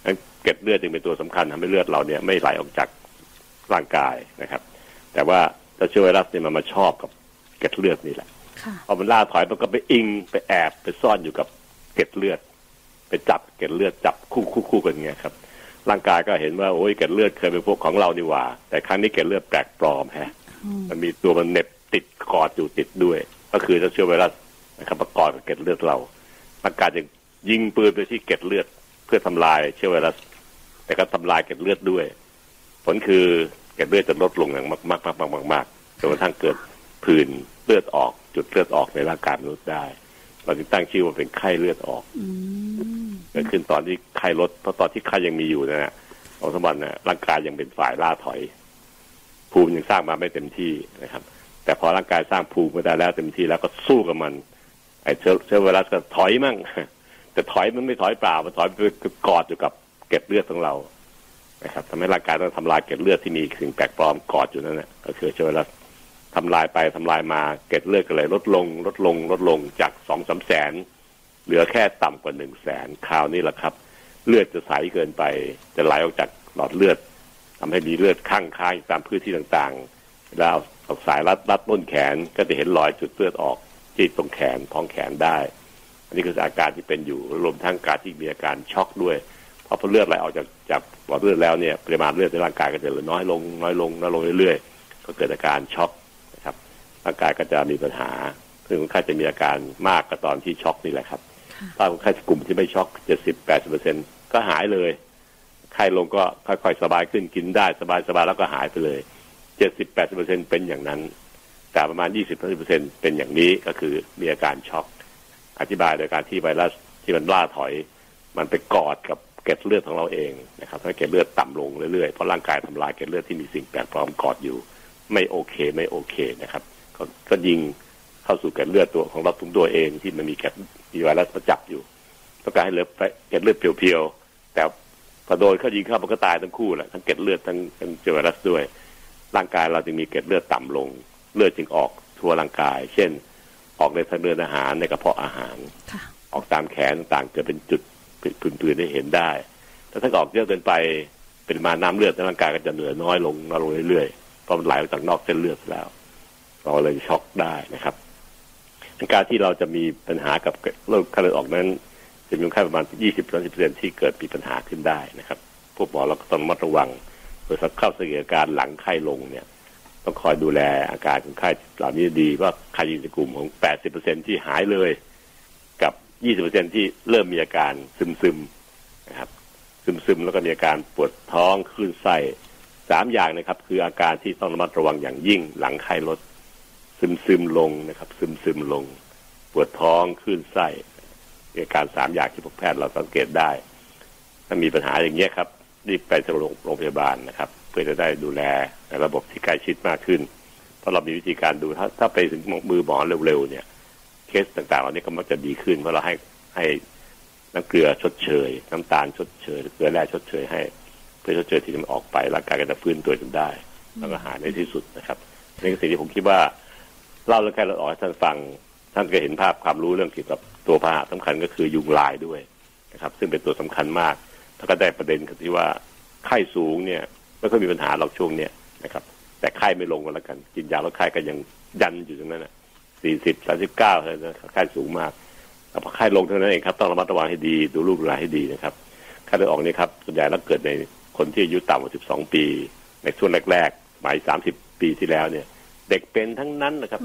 งั้นเกล็ดเลือดจึงเป็นตัวสำคัญทำให้เลือดเราเนี่ยไม่ไหลออกจากร่างกายนะครับ แต่ว่าถ้าเชื้อไวรัสเนี่ยมันมาชอบกับเกล็ดเลือดนี่แหละค่ะพอมันล่าถอยมันก็ไปอิงไปแอบไปซ่อนอยู่กับเกล็ดเลือด ไปจับเกล็ดเลือดจับคู่คู่คู่กันเงี้ยครับ ร่างกายก็เห็นว่าโอ้ยเกล็ดเลือดเคยเป็นพวกของเรานี่หว่า แต่ครั้งนี้เกล็ดเลือดแปลกปลอมแฮะอืมมันมีตัวมันเหน็บติดกอดอยู่ติดด้วย ก็คือเจ้าเชื้อไวรัส นะครับประกอบกับเกล็ดเลือดเราร่างกายจะยิงปืนไปที่เกล็ดเลือด เพื่อทำลายเชื้อไวรัสแต่ก็ทำลายเกล็ดเลือดด้วย ผลคือเกล็ดเลือดจะลดลงอย่างมากมากมากมากมากจนกระทั่งเกิดผื่นเลือดออก จุดเลือดออกในร่างกายมนุษย์ได้เราจึงตั้งชื่อว่าเป็นไข้เลือดออกเกิดขึ้นตอนที่ไข้ลดเพราะตอนที่ไข้ยังมีอยู่นะฮะองสมวันนะร่างกายยังเป็นฝ่ายล่าถอย ภูมิยังสร้างมาไม่เต็มที่นะครับ แต่พอร่างกายสร้างภูมิมาได้แล้วเต็มที่แล้วก็สู้กับมัน ไอ้เชื้อเชื้อไวรัสก็ถอยมั่งแต่ถอยมันไม่ถอยเปล่ามันถอยไปกอดอยู่กับเกล็ดเลือดของเรานะครับทำให้ร่างกายต้องทำลายเกล็ดเลือดที่มีสิ่งแปลกปลอมกอดอยู่นั่นแหละก็คือเชื้อไวรัสทำลายไปทำลายมาเกล็ดเลือดก็เลยลดลง ลดลง ลดลงจากสองสามแสน เหลือแค่ต่ำกว่าหนึ่งแสนคราวนี้แหละครับ เลือดจะใสเกินไป จะไหลออกจากหลอดเลือดทำให้มีเลือดข้างค้างตามพื้นที่ต่างๆแล้วเอาสายรัดรัดต้นแขนก็จะเห็นรอยจุดเลือดออก ที่ตรงแขนท้องแขนได้ อันนี้คืออาการที่เป็นอยู่รวมทั้งการที่มีอาการช็อกด้วยเพราะพอเลือดไหลออกจากจากหลอดเลือดแล้วเนี่ยปริมาณเลือดในร่างกายก็จะเหลือน้อยลงน้อยลงน้อยลงเรื่อยๆ ก็เกิดอาการช็อกนะครับร่างกายก็จะมีปัญหาซึ่งคนไข้จะมีอาการมากกว่าตอนที่ช็อกนี่แหละครับ ถ้าคนไข้กลุ่มที่ไม่ช็อกเจ็ดสิบแปดสิบเปอร์เซ็นก็หายเลยไข้ลงก็ค่อยๆ สบายขึ้นกินได้สบายสบายแล้วก็หายไปเลยเจ็ดสิบแปดสิบเปอร์เซ็นเป็นอย่างนั้น แต่ประมาณยี่สิบเปอร์เซ็นเป็นอย่างนี้ก็คือมีอาการช็อก อธิบายโดยการที่ไวรัสที่มันล่าถอย มันไปกอดกับเกล็ดเลือดของเราเองนะครับทำให้เกล็ดเลือดต่ำลงเรื่อยๆเพราะร่างกายทำลายเกล็ดเลือดที่มีสิ่งแปลกปลอมกอดอยู่ ไม่โอเคไม่โอเคนะครับ ก็ก็ยิงเข้าสู่เกล็ดเลือดตัวของเราทุกตัวเองที่มันมีเกล็ดมีไวรัสประจับอยู่ต้องการให้เลือเกล็ดเลือดเพียวๆแต่พอโดนเขายิงเข้ามันก็ตายทั้งคู่แหละทั้งเกล็ดเลือดทั้งทั้งไวรัสด้วย ร่างกายเราจึงมีเกล็ดเลือดต่ำลง เลือดจึงออกทั่วร่างกาย เช่น ออกในทางเดินอาหารในกระเพาะอาหารค่ะออกตามแขนต่างๆเกิดเป็นจุดผื่นๆได้เห็นได้ แต่ถ้าออกเยอะเกินไปเป็นมาน้ำเลือดในร่างกายก็จะเหลือน้อยลงน้อยลงเรื่อยๆเพราะมันไหลออกจากนอกเส้นเลือดแล้ว เราเลยช็อกได้นะครับการที่เราจะมีปัญหากับโรคไข้เลือดออกนั้น จะมีคนไข้ประมาณ 20-30%ที่เกิดมีปัญหาขึ้นได้นะครับ พวกหมอเราก็ต้องระมัดระวังโดยเข้าสังเกตอาการหลังไข้ลงเนี่ย ต้องคอยดูแลอาการของไข้เหล่านี้ดีว่าใครอยู่ในกลุ่มของ 80%ที่หายเลย กับ 20%ที่เริ่มมีอาการซึมๆนะครับ ซึมๆแล้วก็มีอาการปวดท้องคลื่นไส้สามอย่างนะครับ คืออาการที่ต้องระมัดระวังอย่างยิ่งหลังไข้ลด ซึมซึมลงนะครับ ซึมซึมลง ปวดท้องคลื่นไส้อาการสามอย่างที่พวกแพทย์เราสังเกตได้ ถ้ามีปัญหาอย่างเงี้ยครับรีบไปโรงโรงพยาบาลนะครับ เพื่อจะได้ดูแล ในระบบที่ใกล้ชิดมากขึ้น เพราะเรามีวิธีการดูถ้าถ้าไปถึงมือหมอเร็วๆเนี่ย เคสต่างๆเหล่านี้ก็มักจะดีขึ้นเพราะเราให้ให้น้ำเกลือชดเชย น้ำตาลชดเชยเกลือแร่ชดเชยให้ เพื่อชดเชยที่มันออกไปร่างกายก็จะฟื้นตัวจนได้แล้วก็หายในที่สุดนะครับนี่คือสิ่งที่ผมคิดว่าเล่าเรื่องแค่เราออกให้ท่านฟัง ท่านก็เห็นภาพความรู้เรื่องเกี่ยวกับตัวพาหะสำคัญก็คือยุงลายด้วยนะครับ ซึ่งเป็นตัวสำคัญมากแล้วก็ได้ประเด็นที่ว่าไข้สูงเนี่ยไม่ค่อยมีปัญหาหรอกช่วงเนี้ย นะครับ แต่ไข้ไม่ลงก็แล้วกัน กินยาแล้วไข้ก็ยังยันอยู่ตรงนั้นนะสี่สิบสามสิบเก้าเลยนะไข้สูงมากแล้วพอไข้ลงเท่านั้นเองครับ ต้องระมัดระวังให้ดี ดูลูกดูหลานให้ดีนะครับไข้เลือดออกนี่ครับส่วนใหญ่แล้วเกิดในคนที่อายุต่ำกว่าสิบสองปี ในช่วงแรกๆหมายสามสิบปีที่แล้วเนี่ย เด็กเป็นทั้งนั้นนะครับ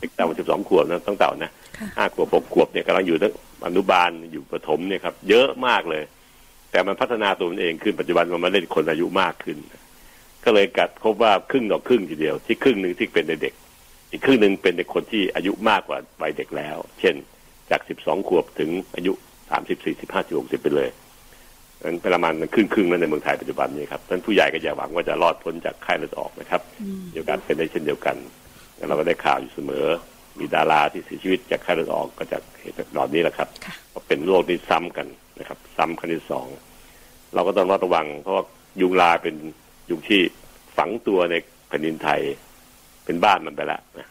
เด็กต่ำกว่าสิบสองขวบนะต้องเต่านะห้าขวบหกขวบเนี่ยกำลังอยู่ตั้งอนุบาลอยู่ประถมเนี่ยครับ เยอะมากเลย แต่มันพัฒนาตัวมันเองขึ้นปัจจุบันมันมาเล่นคนอายุมากขึ้น ก็เลยกัดพบว่าครึ่งต่อครึ่งทีเดียว ที่ครึ่งหนึ่งที่เป็นเด็ก อีกครึ่งหนึ่งเป็นเด็กคนที่อายุมากกว่าวัยเด็กแล้ว เช่น จากสิบสองขวบถึงอายุสามสิบสี่สิบห้าสิบหกสิบไปเลยนั้นประมาณครึ่งครึ่งนั้นในเมืองไทยปัจจุบันนี้ครับท่านผู้ใหญ่ก็อย่าหวังว่าจะรอดพ้นจากไข้เลือดออกนะครับเดียวกันเป็นได้เช่นเดียวกันแล้วเราก็ได้ข่าวอยู่เสมอ มีดาราที่เสียชีวิตจากไข้เลือดออกก็จากเหตุเหล่านี้แหละครับก็เป็นโรคที่ซ้ำกันนะครับ ซ้ำครั้งที่สองเราก็ต้องระมัดระวังเพราะว่ายุงลายเป็น ยุงที่ฝังตัวในแผ่นดินไทยเป็นบ้านมันไปแล้วนะ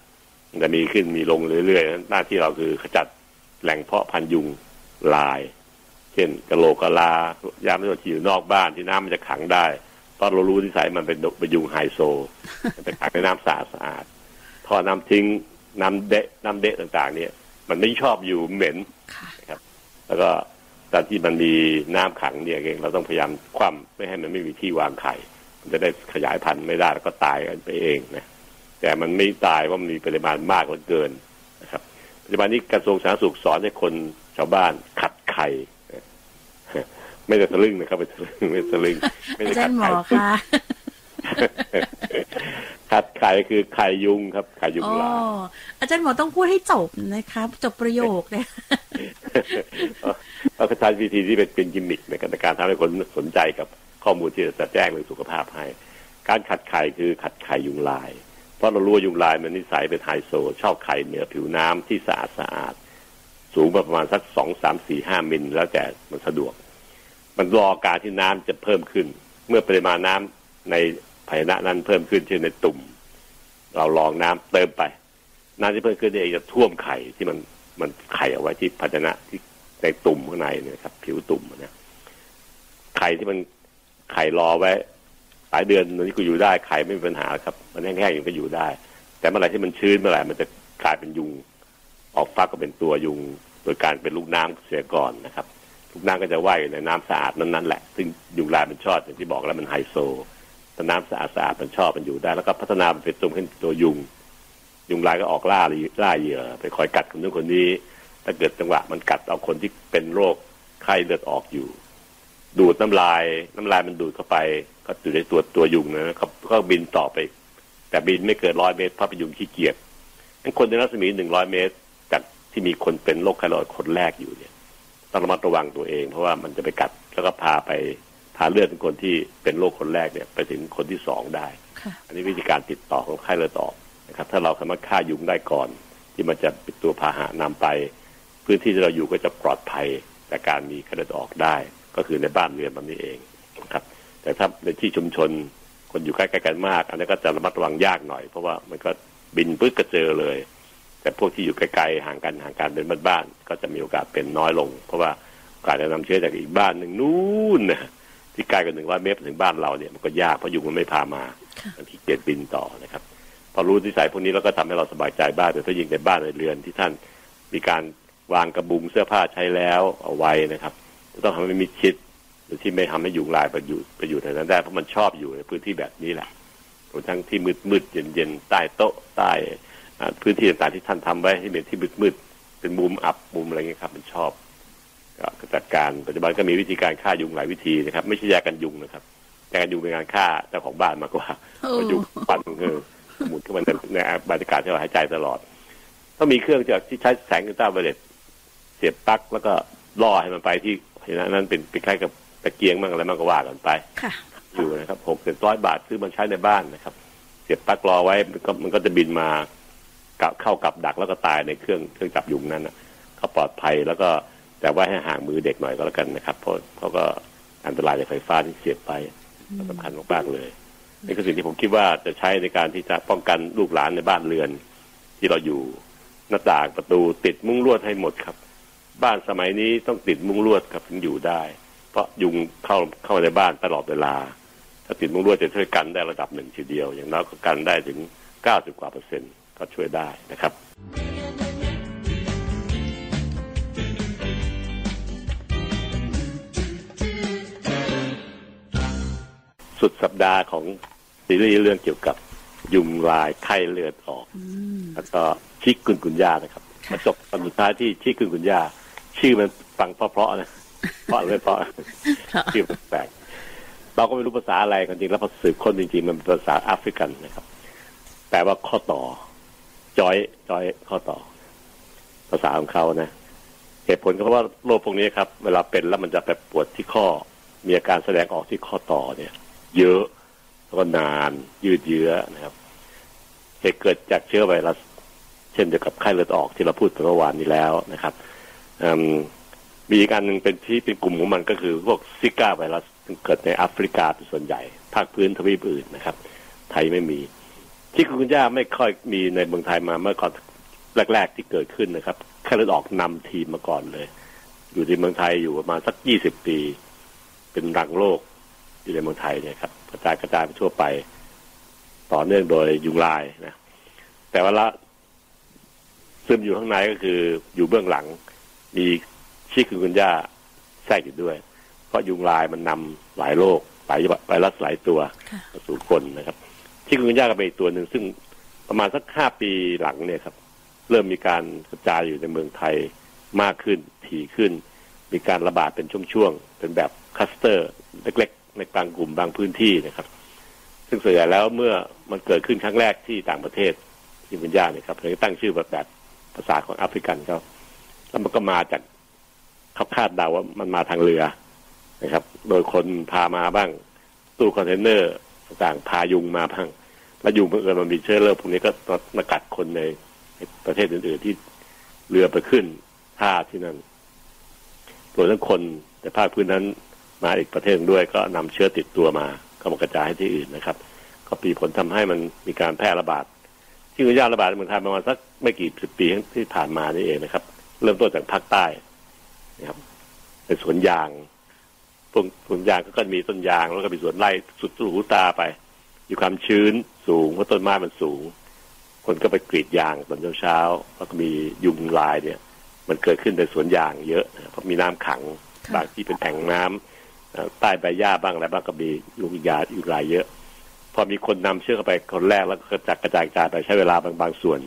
มันจะมีขึ้นมีลงเรื่อยๆ หน้าที่เราคือขจัดแหล่งเพาะพันธุ์ยุงลาย เช่นกะโหลกกะลายามที่อยู่นอกบ้านที่น้ำมันจะขังได้เพราะเรารู้ที่สายมันเป็นเป็นยุงไฮโซมันจะขังในน้ำสะอาดสะอาดท่อน้ำทิ้งน้ำเดะน้ำเดะต่างๆ เนี่ย มันไม่ชอบอยู่เหม็นนะครับ แล้วก็ตอนที่มันมีน้ำขังเนี่ยเองเราต้องพยายามคว่ำไม่ให้มันไม่มีที่วางไข่มัน จะได้ขยายพันธุ์ไม่ได้แล้วก็ตายกันไปเองนะแต่มันไม่ตายว่ามันมีปริมาณมากเหลือเกินนะครับปัจจุบันนี้กระทรวงสาธารณสุขสอนให้คนชาวบ้านขัดไข่ไม่ได้ทะลึ่งนะครับไม่ทะลึ่งไม่ทะลึ่งไม่ได้ขัดไข่ขัดไข่คือไข่ยุงครับไข่ยุงลายอาจารย์หมอต้องพูดให้จบนะครับ จบประโยคเนี่ยเราก็ใช้วิธีที่เป็นเป็นกิมมิคในการทำให้คนสนใจกับ ข้อมูลที่จะแจ้งเรื่องสุขภาพให้ การขัดไข่คือขัดไข่ยุงลาย เพราะเรารู้ยุงลายมันนิสัยเป็นไฮโซ ชอบไข่เหนือผิวน้ำที่สะอาดสะอาด สูงประมาณสักสองสามสี่ห้ามิลแล้วแต่มันสะดวก มันรอการที่น้ำจะเพิ่มขึ้น เมื่อปริมาณน้ำในภายในนั้นเพิ่มขึ้นเช่นในตุ่ม เราลองน้ำเติมไป น้ำที่เพิ่มขึ้นเองจะท่วมไข่ที่มันมันไข่เอาไว้ที่ภาชนะที่ในตุ่มข้างในเนี่ยครับ ผิวตุ่มนะไข่ที่มัน ไข่รอไว้หลายเดือนนี้ก็อยู่ได้ไข่ไม่มีปัญหาครับ มันแห้งๆอยู่ก็อยู่ได้ แต่เมื่อไหร่ที่มันชื้นเมื่อไหร่มันจะกลายเป็นยุง ออกฟักก็เป็นตัวยุง โดยการเป็นลูกน้ำเสียก่อนนะครับ ลูกน้ำก็จะว่ายอยู่ในน้ำสะอาดนั้นๆแหละ ซึ่งยุงลายมันชอบอย่างที่บอกแล้วมันไฮโซถ้าน้ำสะอาดสะอาดมันชอบมันอยู่ได้ แล้วก็พัฒนาเป็นตัวขึ้นตัวยุง ยุงลายก็ออกล่าล่าเหยื่อไปคอยกัดคนนู้นคนนี้ ถ้าเกิดจังหวะมันกัดเอาคนที่เป็นโรคไข้เลือดออกอยู่ ดูดน้ำลาย น้ำลายมันดูดเข้าไป ก็อยู่ในตัวตัวยุงนะเขาก็บินต่อไป แต่บินไม่เกินร้อยเมตรเพราะเป็นยุงขี้เกียจงั้นคนในรัศมีหนึ่งร้อยเมตร จากที่มีคนเป็นโรคไข้เลือดคนแรกอยู่เนี่ยต้องระมัดระวังตัวเอง เพราะว่ามันจะไปกัดแล้วก็พาไปพาเลือดเป็นคนที่เป็นโรคคนแรกเนี่ย ไปถึงคนที่สองได้ อันนี้วิธีการติดต่อของไข้เลือดออกนะครับ ถ้าเราสามารถฆ่ายุงได้ก่อน ที่มันจะเป็นตัวพาหะนำไป พื้นที่ที่เราอยู่ก็จะปลอดภัยจากการมีคดีออกได้ ก็คือในบ้านเรือนแบบนี้เองครับ แต่ถ้าในที่ชุมชนคนอยู่ใกล้ๆกันมาก อันนี้ก็จะระมัดระวังยากหน่อย เพราะว่ามันก็บินปึ๊กก็เจอเลย แต่พวกที่อยู่ไกลๆห่างกันห่างกันเป็นบ้านๆก็จะมีโอกาสเป็นน้อยลง เพราะว่าการจะนำเชื้อจากอีกบ้านหนึ่งนู่นนะที่ไกลกว่าหนึ่งร้อยเมตรถึงบ้านเราเนี่ยมันก็ยากเพราะยุงมันไม่พามาค่ะบางทีเกียจบินต่อนะครับ พอรู้นิสัยพวกนี้แล้วก็ทำให้เราสบายใจบ้างแต่ถ้ายิงในบ้านในเรือนที่ท่านมีการวางกระบุงเสื้อผ้าใช้แล้วเอาไว้นะครับจะ ต้องทำให้มิดชิดหรือที่ไม่ทำให้ยุงลายไปอยู่ไปอยู่ในนั้นได้เพราะมันชอบอยู่ในพื้นที่แบบนี้แหละทั้งที่มืดมืดเย็นเย็นใต้โต๊ะใต้พื้นที่ต่างๆที่ท่านทำไว้ให้เป็นที่มืดมืดเป็นมุมอับมุมอะไรเงี้ยครับมันชอบก็จัดการปัจจุบันก็มีวิธีการฆ่ายุงหลายวิธีนะครับ ไม่ใช่ยากันยุงนะครับยากันยุงเป็นการฆ่าเจ้าของบ้านมากกว่าโอ้เพราะยุงปันเออหมุนเข้ามาในในบรรยากาศที่เราหายใจตลอดต้องมีเครื่องจากที่ใช้แสงอัลตราไวเลตเสียบปลั๊กแล้วก็ล่อให้มันไปที่ เห็นไหมนั่นเป็นเป็นคล้ายกับตะเกียงมั่งอะไรมั่งก็ว่ากันไปค่ะอยู่นะครับหกเจ็ดร้อยบาทซื้อมันใช้ในบ้านนะครับ เสียบปลั๊กรอไว้มันก็มันก็จะบินมากับเข้ากับดักแล้วก็ตายในเครื่องเครื่องจับยุงนั้นนะก็ปลอดภัยแล้วก็แต่ว่าให้ห่างมือเด็กหน่อยก็แล้วกันนะครับ เพราะเพราะก็อันตรายจากไฟฟ้าที่เสียบไปสำคัญมากๆเลยนี่คือสิ่งที่ผมคิดว่าจะใช้ในการที่จะป้องกันลูกหลานในบ้านเรือน ที่เราอยู่หน้าต่างประตูติดมุ้งลวดให้หมดครับ บ้านสมัยนี้ต้องติดมุ้งลวดครับถึงอยู่ได้ เพราะยุงเข้าเข้ามาในบ้านตลอดเวลา ถ้าติดมุ้งลวดจะช่วยกันได้ระดับหนึ่งทีเดียว อย่างน้อยก็กันได้ถึง90กว่าเปอร์เซ็นต์ก็ช่วยได้นะครับสุดสัปดาห์ของซีรีส์เรื่องเกี่ยวกับยุงลายไข้เลือดออกอืมแล้วก็ชิกุนกุนยานะครับค่ะมาจบตอนสุดท้ายที่ชิกุนกุนยา ชื่อมันฟังเพราะๆนะเพราะเลยเพราะค่ะชื่อแปลกๆเราก็ไม่รู้ภาษาอะไรกันจริงแล้วพอสืบคนจริงๆมันเป็นภาษาแอฟริกันนะครับ แปลว่าข้อต่อ จอยจอยข้อต่อ ภาษาของเขานะเหตุผลก็เพราะว่าโรคพวกนี้ครับ เวลาเป็นแล้วมันจะไปปวดที่ข้อ มีอาการแสดงออกที่ข้อต่อเนี่ย เยอะแล้วก็นานยืดเยื้อนะครับเหตุเกิดจากเชื้อไวรัส เช่นเดียวกับไข้เลือดออกที่เราพูดไปเมื่อวานนี้แล้วนะครับอื มีอีกอันหนึ่งเป็นที่เป็นกลุ่มของมันก็คือพวกซิก้าไวรัสเกิดในแอฟริกาเป็นส่วนใหญ่ ภาคพื้นทวีปอื่นนะครับ ไทยไม่มี ที่คุณย่าไม่ค่อยมีในเมืองไทยมาเมื่อก่อนแรก ๆ ที่เกิดขึ้นนะครับไข้เลือดออกนำทีมมาก่อนเลย อยู่ที่เมืองไทยอยู่ประมาณสักยี่สิบปี เป็นรังโรคอยู่ในเมืองไทยเนี่ยครับกระจายกระจายไปทั่วไป ต่อเนื่องโดยยุงลายนะแต่ว่าละซึมอยู่ข้างในก็คืออยู่เบื้องหลัง มีชิคุกุนย่าแทรกอยู่ด้วย เพราะยุงลายมันนำหลายโรคหลายไวรัสหลายตัวค่ะมาสู่คนนะครับ ชิคุกุนย่าก็เป็นอีกตัวหนึ่งซึ่งประมาณสักห้าปีหลังเนี่ยครับ เริ่มมีการกระจายอยู่ในเมืองไทยมากขึ้นถี่ขึ้น มีการระบาดเป็นช่วงๆเป็นแบบคลัสเตอร์เล็กๆ ในบางกลุ่มบางพื้นที่นะครับ ซึ่งส่วนใหญ่แล้วเมื่อมันเกิดขึ้นครั้งแรกที่ต่างประเทศชิคุนกุนยาเนี่ยครับเลยตั้งชื่อแบบแบบภาษาของแอฟริกันเขา แล้วมันก็มาจากเขาคาดเดาว่ามันมาทางเรือนะครับ โดยคนพามาบ้าง ตู้คอนเทนเนอร์ต่างพายุงมาบ้างแล้วยุงเผอิญมันมีเชื้อโรคพวกนี้ก็มากัดคนในประเทศอื่นๆที่เรือไปขึ้นท่าที่นั่นรวมทั้งคนแต่ภาคพื้นนั้นมาอีกประเทศหนึ่งด้วยก็นำเชื้อติดตัวมา ก็มากระจายให้ที่อื่นนะครับ ก็ปีผลทำให้มันมีการแพร่ระบาดที่คุณย่าระบาดในเมืองไทยประมาณสักไม่กี่สิบปีที่ผ่านมานี่เองนะครับ เริ่มต้นจากภาคใต้นะครับเป็นสวนยางพวกสวนยางก็มีต้นยาง แล้วก็มีสวนไร่สุดหูตาไปอยู่ความชื้นสูงเพราะต้นไม้มันสูง คนก็ไปกรีดยางตอนเช้าๆแล้วก็มียุงลายเนี่ย มันเกิดขึ้นในสวนยางเยอะนะเพราะมีน้ำขังค่ะบางที่เป็นแอ่งน้ำเอ่อใต้ใบหญ้าบ้างอะไรบ้างก็มียุงยายุงลายเยอะ พอมีคนนำเชื้อเข้าไปคนแรกแล้วก็กระจายกระจายกระจายไปใช้เวลาบางบางส่วน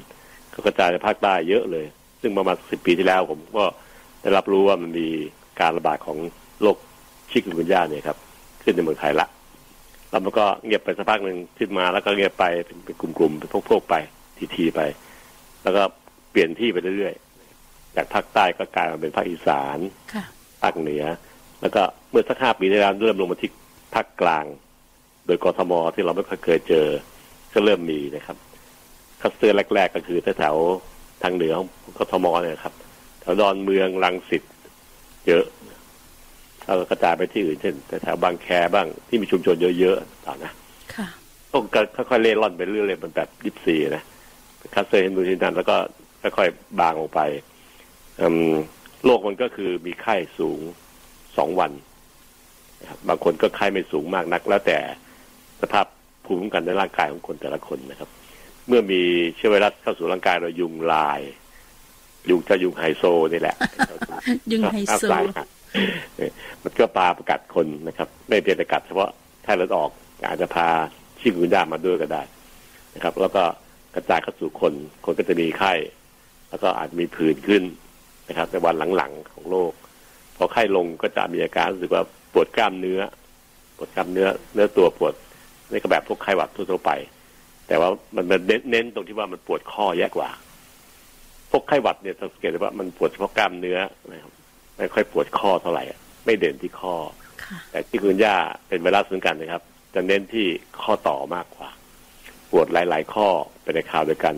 ก็กระจายในภาคใต้เยอะเลย ซึ่งประมาณสิบปีที่แล้ว ผมก็ได้รับรู้ว่ามันมีการระบาดของโรคชิคุกุนย่าเนี่ยครับ ขึ้นในเมืองไทยละ แล้วมันก็เงียบไปสักพักหนึ่งขึ้นมาแล้วก็เงียบไปเป็นเป็นกลุ่มๆเป็นพวกๆไปทีๆไป แล้วก็เปลี่ยนที่ไปเรื่อยๆจากภาคใต้ก็กลายมาเป็นภาคอีสานค่ะภาคเหนือ แล้วก็เมื่อสักห้าปีที่แล้วเริ่มลงมาที่ภาคกลาง โดยกทมที่เราไม่ค่อยเคยเจอ ก็เริ่มมีนะครับคัสเตอร์แรก ๆ ก็คือแถวๆ ทางเหนือของกทมเนี่ยครับแถวดอนเมืองลังสิตเยอะแล้วก็กระจายไปที่อื่นเช่นแถวๆบางแคบ้างที่มีชุมชนเยอะๆต่างนะค่ะต้องค่อยๆเล่ร่อนไปเรื่อยๆมันแบบยิบซีนะคัสเตอร์เห็นดูที่นั่นแล้วก็ค่อยๆบางลงไปอืมโรคมันก็คือมีไข้สูงสองวันนะครับบางคนก็ไข้ไม่สูงมากนัก แล้วแต่สภาพภูมิคุ้มกันในร่างกายของคนแต่ละคนนะครับ เมื่อมีเชื้อไวรัสเข้าสู่ร่างกายเรายุงลาย ยุงจะยุงไฮโซนี่แหละยุงไฮโซสายหัดเนี่ยมันก็ปลาประกัดคนนะครับ ไม่เพียงแต่กัดเฉพาะไข้เลือดออกอาจจะพาชิคุนย่ามาด้วยก็ได้นะครับ แล้วก็กระจายเข้าสู่คน คนก็จะมีไข้ แล้วก็อาจมีผื่นขึ้นนะครับ ในวันหลังๆของโรคพอไข้ลงก็จะมีอาการรู้สึกว่าปวดกล้ามเนื้อ ปวดกล้ามเนื้อ เนื้อตัวปวดนี่ก็แบบพวกไข้หวัดทั่วๆไป แต่ว่ามันมันเน้นเน้นตรงที่ว่ามันปวดข้อแยกกว่า พวกไข้หวัดเนี่ยสังเกตได้ว่ามันปวดเฉพาะกล้ามเนื้อนะครับไม่ค่อยปวดข้อเท่าไหร่อะไม่เด่นที่ข้อค่ะแต่ที่คุณย่าเป็นไวรัสเหมือนกันนะครับ จะเน้นที่ข้อต่อมากกว่า ปวดหลาย ๆ ข้อเป็นในข่าวเดียวกัน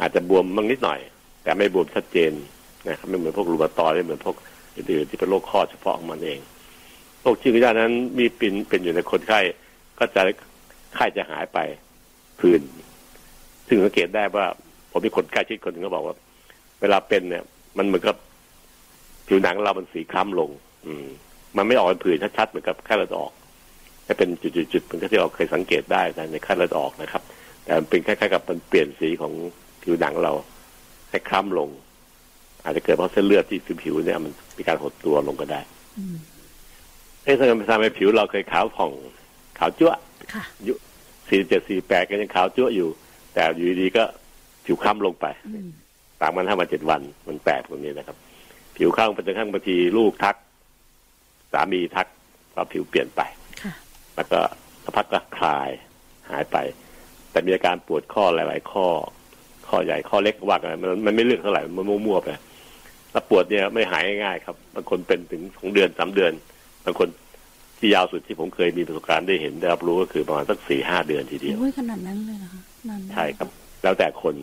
อาจจะบวมบ้างนิดหน่อย แต่ไม่บวมชัดเจนนะครับไม่เหมือนพวกรูมาตอยด์ไม่เหมือนพวกอื่นๆที่เป็นโรคข้อเฉพาะของมันเองโรคชิคุนย่านั้นมีเป็นเป็นอยู่ในคนไข้ก็จะไข้จะหายไป ผื่นซึ่งสังเกตได้ว่า ผมมีคนใกล้ชิดคนหนึงก็บอกว่า เวลาเป็นเนี่ย มันเหมือนกับผิวหนังเรามันสีคล้ำลง อืม มันไม่ออกเป็นผื่นชัดๆเหมือนกับไข้เลือดออกให้เป็นจุดๆๆเหมือนกับที่เราเคยสังเกตได้ในไข้เลือดออกนะครับ แต่มันเป็นคล้ายๆกับมันเปลี่ยนสีของผิวหนังเราให้คล้ำลง อาจจะเกิดเพราะเส้นเลือดที่ผิวเนี่ย มันมีการหดตัวลงก็ได้อืมเอ้ยทำไมทำไมผิวเราเคยขาวผ่อง ขาวจั๊วะค่ะยุ สี่เจ็ดสี่แปดก็ยังขาวจั๊วะอยู่ แต่อยู่ดีๆก็ผิวคล้ำลงไปอืมสามวันห้าวันเจ็ดวันมันแปลกตรงนี้นะครับ ผิวข้างไปจนกระทั่งบางทีลูกทัก สามีทักก็ผิวเปลี่ยนไปค่ะแล้วก็สักพักก็คลายหายไป แต่มีอาการปวดข้อหลาย ๆ ข้อ ข้อใหญ่ข้อเล็กว่ากันมันมันไม่เลือกเท่าไหร่มันมั่วๆไปแล้วปวดเนี่ยไม่หายง่ายๆครับบางคนเป็นถึงสองเดือนสามเดือนบางคน ที่ยาวสุดที่ผมเคยมีประสบการณ์ได้เห็นได้รับรู้ก็คือประมาณสักสี่ห้าเดือนทีเดียวโอ้ยขนาดนั้นเลยเหรอคะนานมากใช่ครับ แล้วแต่คน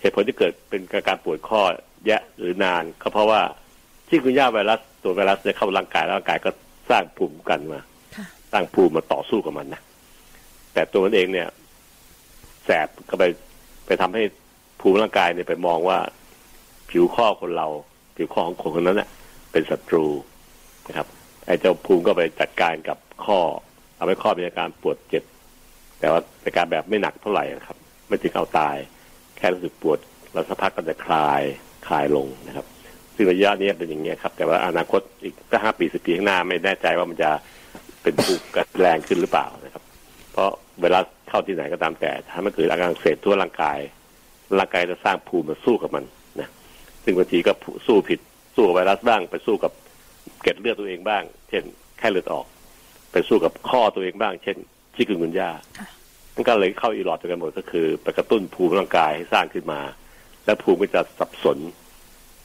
เหตุผลที่เกิดเป็นการปวดข้อแยะหรือนานก็เพราะว่าที่คุณย่าไวรัสตัวไวรัสเนี่ยเข้าร่างกายแล้วร่างกายก็สร้างภูมิคุ้มกันมาค่ะสร้างภูมิมาต่อสู้กับมันนะแต่ตัวมันเองเนี่ย แสบก็ไปไปทำให้ภูมิร่างกายเนี่ยไปมองว่า ผิวข้อคนเรา ผิวข้อของคนคนนั้นเน่ะเป็นศัตรูนะครับ ไอ้เจ้าภูมิก็ไปจัดการกับข้อทำให้ข้อมีอาการปวดเจ็บ แต่ว่าเป็นการแบบไม่หนักเท่าไหร่นะครับ ไม่ถึงเอาตาย แค่รู้สึกปวดแล้วสักพักก็จะคลายคลายลงนะครับ ซึ่งระยะนี้เป็นอย่างนี้ยครับ แต่ว่าอนาคตอีกสักห้าปีสิบปีข้างหน้าไม่แน่ใจว่ามันจะเป็นภูมิกันแรงขึ้นหรือเปล่านะครับ เพราะเวลาเข้าที่ไหนก็ตามแต่ ถ้ามันเกิดอาการเสบทั่วร่างกาย ร่างกายจะสร้างภูมิมาสู้กับมันนะซึ่งบางทีก็สู้ผิดสู้กับไวรัสบ้างไปสู้กับ เกล็ดเลือดตัวเองบ้าง เช่นไข้เลือดออก ไปสู้กับข้อตัวเองบ้าง เช่นชิคุนกุนย่าค่นก็เลยเข้าอีหลอดกันหมดก็คือไปกระตุ้นภูมิร่างกายให้สร้างขึ้นมา และภูมิก็จะสับสน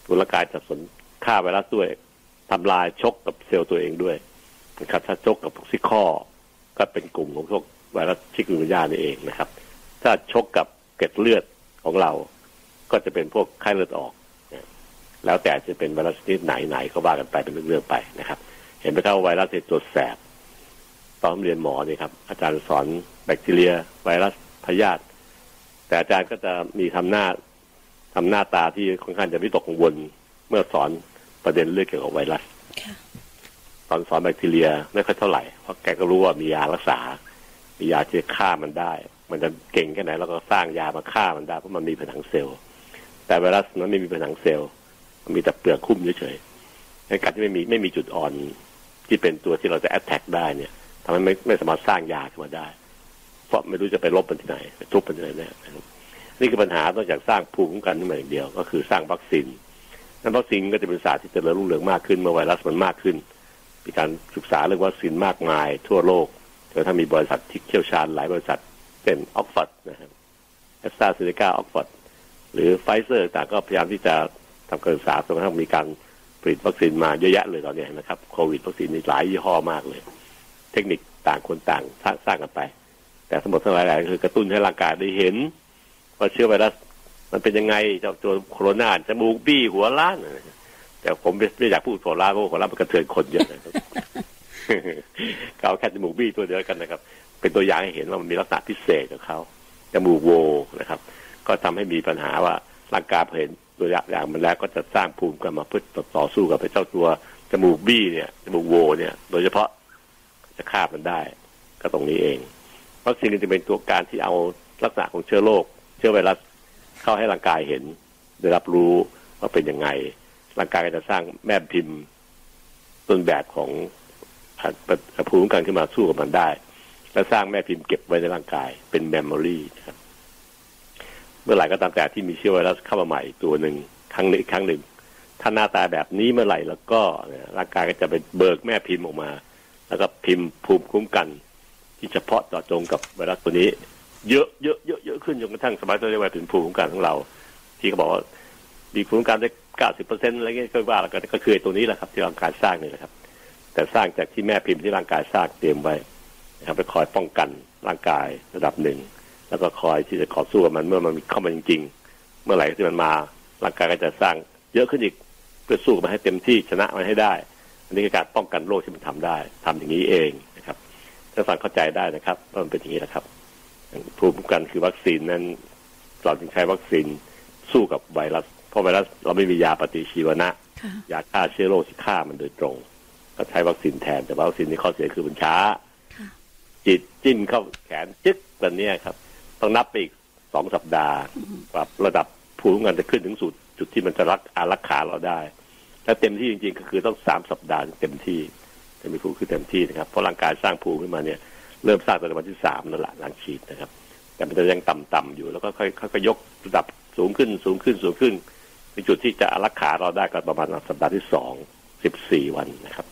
ภูมิร่างกายสับสนฆ่าไวรัสด้วยทำลายชกกับเซลล์ตัวเองด้วยนะครับถ้าชกกับพวกซิข้อ ก็เป็นกลุ่มของพวกไวรัสชิคุนกุนย่านี่เองนะครับ ถ้าชกกับเกล็ดเลือดของเรา ก็จะเป็นพวกไข้เลือดออก แล้วแต่จะเป็นไวรัสชนิดไหนๆก็ว่ากันไปเป็นเรื่องๆไปนะครับ เห็นไหมครับว่าไวรัสเป็นตัวแสบตอนผมเรียนหมอเนี่ยครับอาจารย์สอนแบคทีเรีย ไวรัสพยาธิแต่อาจารย์ก็จะมีทำหน้าทำหน้าตาที่ค่อนข้างจะวิตกกังวลเมื่อสอนประเด็นเรื่องเกี่ยวกับไวรัสค่ะตอนสอนแบคทีเรียไม่ค่อยเท่าไหร่เพราะแกก็รู้ว่ามียารักษา มียาที่จะฆ่ามันได้ มันจะเก่งแค่ไหนเราก็สร้างยามาฆ่ามันได้เพราะมันมีผนังเซลล์ แต่ไวรัสนั้นไม่มีผนังเซลล์ มีแต่เปลือกคุ้มเฉยๆในการที่ไม่มีไม่มีจุดอ่อนที่เป็นตัวที่เราจะ attack ได้เนี่ยทำให้ไม่ไม่สามารถสร้างยาขึ้นมาได้ เพราะไม่รู้จะไปลบมันที่ไหนไปทุบมันที่ไหนแน่นี่คือปัญหานอกจากสร้างภูมิคุ้มกันขึ้นมาอย่างเดียว ก็คือสร้างวัคซีนนั้นวัคซีนก็จะเป็นศาสตร์ที่เจริญรุ่งเรืองมากขึ้นเมื่อไวรัสมันมากขึ้น มีการศึกษาเรื่องวัคซีนมากมาย ทั่วโลกจนถ้ามีบริษัทที่เชี่ยวชาญหลายบริษัทเช่นออกซ์ฟอร์ดนะครับแอสตราเซเนกาออกซ์ฟอร์ดหรือไฟเซอร์ต่างก็พยายามที่จะ ทำการศึกษาจนกระทั่งมีการผลิตวัคซีนมาเยอะแยะเลยตอนนี้นะครับโควิดวัคซีนมีหลายยี่ห้อมากเลย เทคนิคต่างคนต่างสร้างสร้างกันไป แต่ทั้งหมดทั้งหลายคือกระตุ้นให้ร่างกายได้เห็นว่าเชื้อไวรัสมันเป็นยังไงเจ้าตัวโคโรนาจมูกบี้หัวล้านแต่ผมไม่อยากพูดหัวล้านเพราะหัวล้านมันกระเทือนคนเยอะนะครับก็เอาแค่จมูกบี้ตัวเดียวกันนะครับ เป็นตัวอย่างให้เห็นว่ามันมีลักษณะพิเศษกับเขาจมูกโวนะครับ ก็ทำให้มีปัญหาว่าร่างกายเห็น ตัวอย่างมันแล้วก็จะสร้างภูมิกันมาเพื่อต่อสู้กับไอ้เจ้าตัวจมูกบี้เนี่ยจมูกโวเนี่ย โดยเฉพาะจะฆ่ามันได้ ก็ตรงนี้เองวัคซีนจะเป็นตัวการที่เอาลักษณะของเชื้อโรคเชื้อไวรัสเข้าให้ร่างกายเห็น ได้รับรู้ว่าเป็นยังไง ร่างกายก็จะสร้างแม่พิมพ์ต้นแบบของภูมิคุ้มกันขึ้นมาสู้กับมันได้ และสร้างแม่พิมพ์เก็บไว้ในร่างกายเป็น memory ครับ เมื่อไหร่ก็ตามแต่ที่มีเชื้อไวรัสเข้ามาใหม่ตัวหนึ่งครั้งหนึ่งครั้งหนึ่ง ถ้าหน้าตาแบบนี้เมื่อไหร่แล้วก็ร่างกายก็จะไปเบิกแม่พิมพ์ออกมา แล้วก็พิมพ์ภูมิคุ้มกัน ที่เฉพาะเจาะจงกับไวรัสตัวนี้ เยอะเยอะเยอะเยอะขึ้นจนกระทั่งสมัยตัวเรียกว่าถึงภูมิคุ้มกันของเรา ที่เขาบอกว่ามีภูมิคุ้มกันได้เก้าสิบเปอร์เซ็นต์อะไรเงี้ยก็ว่าแล้วก็คือตัวนี้แหละครับ ที่ร่างกายสร้างนี่แหละครับ แต่สร้างจากที่แม่พิมพ์ที่ร่างกายสร้างเตรียมไว้นะครับไปคอยป้องกันร่างกายระดับหนึ่ง แล้วก็คอยที่จะขอสู้กับมันเมื่อมันเข้ามาจริง ๆ เมื่อไหร่ที่มันมาร่างกายก็จะสร้าง เยอะขึ้นอีกเพื่อสู้มันให้เต็มที่ชนะมันให้ได้ อันนี้คือการป้องกันโรคที่มันทำได้ทำอย่างนี้เองนะครับ ถ้าฟังเข้าใจได้นะครับว่ามันเป็นอย่างนี้นะครับภูมิคุ้มกันคือวัคซีนนั้นเราจึงใช้วัคซีนสู้กับไวรัสเพราะไวรัสเราไม่มียาปฏิชีวนะ ยาฆ่าเชื้อโรคที่ฆ่ามันโดยตรง ก็ใช้วัคซีนแทนแต่วัคซีนนี้ข้อเสียคือมันช้าจิตจิ้มเข้าแขนจึ๊กแบบนี้ครับ ต้องนับไปอีกสองสัปดาห์ปรับระดับภูมิคุ้มกันจะขึ้นถึงสุดจุดที่มันจะรักอารักขาเราได้ ถ้าเต็มที่จริงๆ ก็คือต้องสามสัปดาห์เต็มที่จะมีภูมิคือเต็มที่นะครับเพราะร่างกายสร้างภูมิขึ้นมาเนี่ยเริ่มสร้างตั้งแต่วันที่สามนั่นแหละหลังฉีดนะครับ แต่มันจะยังต่ำๆอยู่แล้วก็ค่อยๆยกระดับสูงขึ้นสูงขึ้นสูงขึ้นในจุดที่จะอารักขาเราได้ก็ประมาณสัปดาห์ที่สองสิบสี่วันนะครับ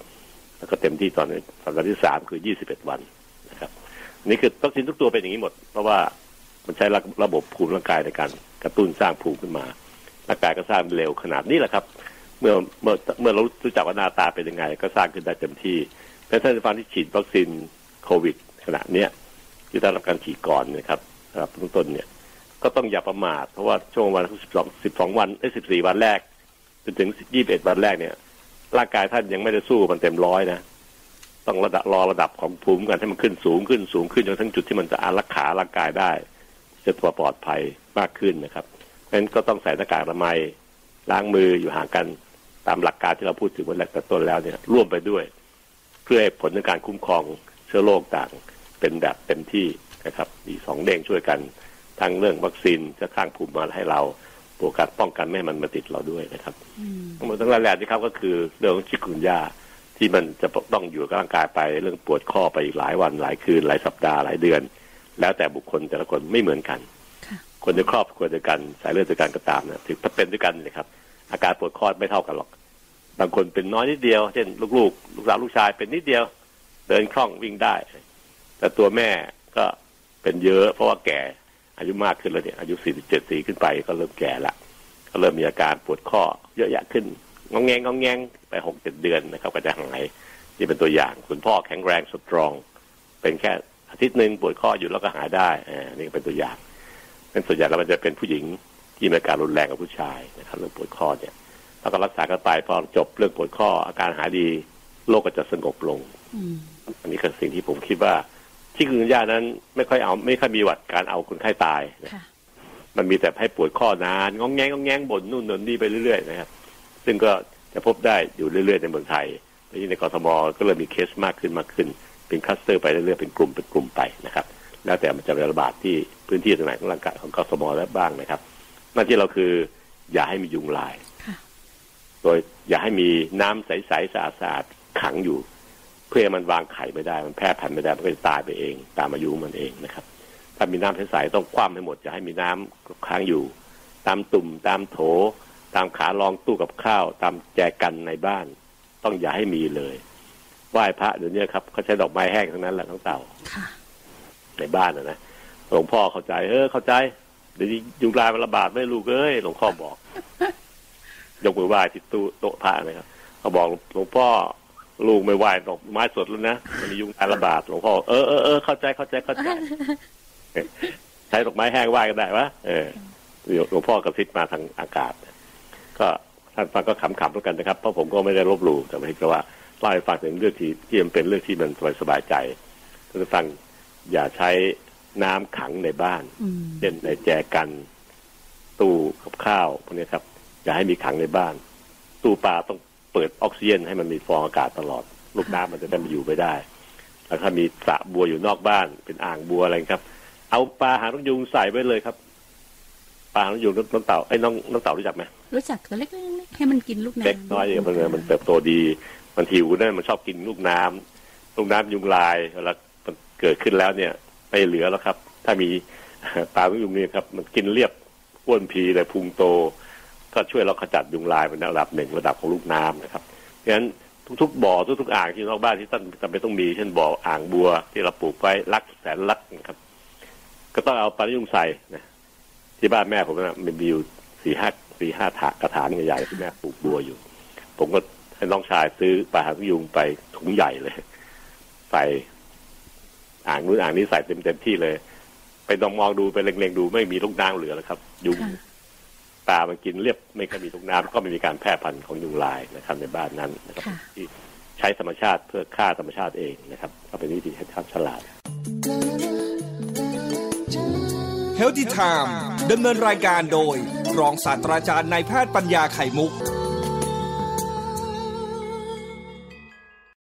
แล้วก็เต็มที่ตอนสัปดาห์ที่สามคือยี่สิบเอ็ดวันนะครับ นี่คือวัคซีนทุกตัวเป็นอย่างนี้หมด เพราะว่า มันใช้ระบบภูมิร่างกายในการกระตุ้นสร้างภูมิขึ้นมาร่างกายก็สร้างเร็วขนาดนี้แหละครับ เมื่อเมื่อเมื่อเรารู้จักว่าหน้าตาเป็นยังไง ก็สร้างขึ้นได้เต็มที่แต่ท่านฟังที่ฉีดวัคซีนโควิดขณะเนี้ยที่ได้รับการฉีดก่อนนะครับครับเบื้องต้นเนี่ย ก็ต้องอย่าประมาทเพราะว่าช่วงวันสิบสองสิบสองวันไอ้สิบสี่วันแรกจนถึงยี่สิบเอ็ดวันแรกเนี่ยร่างกายท่านยังไม่ได้สู้มันเต็มร้อยนะต้องระดับรอระดับของภูมิกันให้มันขึ้นสูงขึ้นสูงขึ้นจนทั้งจุดที่มันจะอารักขาร่างกายได้ จะปลอดภัยมากขึ้นนะครับนั้นก็ต้องใส่หน้ากากอนามัยล้างมืออยู่ห่างกันตามหลักการที่เราพูดถึงวันแรกต,ต้นแล้วเนี่ยร่วมไปด้วย เพื่อให้ผลในการคุ้มครองเชื้อโรคต่างเป็นแบบเต็มที่นะครับ มีสองเด้งช่วยกันทั้งเรื่องวัคซีนจะสร้างภูมิมาให้เราโวการป้องกันไม่ให้มันมาติดเราด้วยนะครับทั้งหมดทั้งหลายแหล่นี่ครับก็คือเรื่องชิคุนยาที่มันจะต้องอยู่กับร่างกายไปเรื่องปวดข้อไปอีกหลายวันหลายคืนหลายสัปดาห์หลายเดือน แล้วแต่บุคคลแต่ละคนไม่เหมือนกันคนในครอบครัวเดียวกันสายเลือดเดียวกันก็ตามนะถึงถ้าเป็นด้วยกันเลยครับ อาการปวดคอไม่เท่ากันหรอก บางคนเป็นน้อยนิดเดียว เช่นลูกๆ ลูกสาวลูกชายเป็นนิดเดียว เดินคล่องวิ่งได้ แต่ตัวแม่ก็เป็นเยอะ เพราะว่าแก่อายุมากขึ้นแล้วเนี่ยอายุสี่สิบเจ็ดสี่ขึ้นไปก็เริ่มแก่ละก็เริ่มมีอาการปวดข้อเยอะแยะขึ้นงองแงงงองแงงไปหกเจ็ดเดือนนะครับก็จะหายนี่เป็นตัวอย่าง คุณพ่อแข็งแรงสตรอง เป็นแค่ อาทิตย์หนึ่งปวดข้ออยู่แล้วก็หายได้อันนี่เป็นตัวอย่างเป็นส่วนใหญ่แล้วมันจะเป็นผู้หญิงที่มีอาการรุนแรงกับผู้ชายนะครับเรื่องปวดข้อเนี่ยแล้วก็รักษากันไปพอจบเรื่องปวดข้ออาการหายดีโรคก็จะสงบลงอันนี้คือสิ่งที่ผมคิดว่า ที่คุณย่านั้นไม่ค่อยเอาไม่ค่อยมีวัดการเอาคนไข้ตายมันมีแต่ให้ปวดข้อนานงองแงงงองแงงบ่นนู่นนนี่ไปเรื่อยๆนะครับ ซึ่งก็จะพบได้อยู่เรื่อยๆในเมืองไทยแลที่ในกรทมก็เริ่มมีเคสมากขึ้นมากขึ้น เป็นคัสเตอร์ไปเรื่อยๆเป็นกลุ่มเป็นกลุ่มไปนะครับ แล้วแต่มันจะระบาดที่พื้นที่ตรงไหนของร่างกายของกสมแล้วบ้างนะครับหน้าที่เราคือ อย่าให้มียุงลายโดยอย่าให้มีน้ำใสๆสะอาดๆขังอยู่ เพื่อมันวางไข่ไม่ได้มันแพร่พันธุ์ไม่ได้มันก็จะตายไปเอง ตามอายุมันเองนะครับ ถ้ามีน้ำใสๆต้องคว่ำให้หมดอย่าให้มีน้ำค้างอยู่ ตามตุ่มตามโถ ตามขารองตู้กับข้าว ตามแจกันในบ้าน ต้องอย่าให้มีเลย ไหว้พระเดี๋ยวนี้ครับเขาใช้ดอกไม้แห้งทั้งนั้นแหละทั้งเต่าในบ้านนะนะหลวงพ่อเข้าใจ เออ เข้าใจเดี๋ยวนี้ยุงลายมันระบาดไม่ลูกเอ้ยหลวงพ่อบอก ยกมือไหว้ที่ตู้โต๊ะพระนะครับเขาบอกหลวงพ่อลูกไม่ไหว้ดอกไม้สดแล้วนะมันมียุงลายระบาดหลวงพ่อเออเออเออเข้าใจเข้าใจเข้าใจใช้ดอกไม้แห้งไหว้กันได้ปะเออหลวงพ่อกระซิบมาทางอากาศ ก็ท่านฟังก็ขำๆแล้วกันนะครับ เพราะผมก็ไม่ได้ลบหลู่แต่ไม่ใช่ว่า เล่าให้ฟังถึงเรื่องที่ที่มันเป็นเรื่องที่มันสบายใจท่านฟังอย่าใช้น้ำขังในบ้านเช่นในแจกันตู้กับข้าวพวกนี้ครับ อย่าให้มีขังในบ้าน ตู้ปลาต้องเปิดออกซิเจนให้มันมีฟองอากาศตลอด ลูกน้ำมันจะได้มาอยู่ไปได้ แล้วถ้ามีสระบัวอยู่นอกบ้าน เป็นอ่างบัวอะไรครับ เอาปลาหางนกยุงใส่ไว้เลยครับปลาหางนกยุงน้องเต่าไอ้น้องน้องเต่ารู้จักไหมรู้จักตัวเล็กๆให้มันกินลูกน้ำเล็กน้อยมันมันเติบโตดี มันหิวนั่นมันชอบกินลูกน้ำลูกน้ำยุงลายเวลามันเกิดขึ้นแล้วเนี่ยไม่เหลือแล้วครับ ถ้ามีปลายุงนี่ครับ มันกินเรียบอ้วนพีเลยพุงโต ก็ช่วยเราขจัดยุงลายเป็นระดับหนึ่งระดับของลูกน้ำนะครับเพราะฉะนั้นทุกๆบ่อทุกๆอ่างที่นอกบ้านที่ท่านจำเป็นต้องมีเช่นบ่ออ่างบัวที่เราปลูกไว้รักแสนรักนะครับ ก็ต้องเอาปลายุงใส่นะที่บ้านแม่ผมนะมันมีอยู่สี่ห้าสี่ห้าถากระถางใหญ่ๆที่แม่ปลูกบัวอยู่ ผมก็ น้องชายซื้อปลาหางนกยุงไปถุงใหญ่เลย ใส่อ่างนู้นอ่างนี้ใส่เต็มเต็มๆที่เลย ไปลองมองดูไปเล็งๆดูไม่มีลูกน้ำเหลือแล้วครับยุงค่ะปลามันกินเรียบไม่ก็มีลูกน้ำก็ไม่มีการแพร่พันธุ์ของยุงลายนะครับ ในบ้านนั้นนะครับค่ะที่ใช้ธรรมชาติเพื่อฆ่าธรรมชาติเองนะครับก็เป็นวิธีที่ฉลาด Healthy Time ดำเนินรายการโดย รองศาสตราจารย์นายแพทย์ปัญญาไข่มุก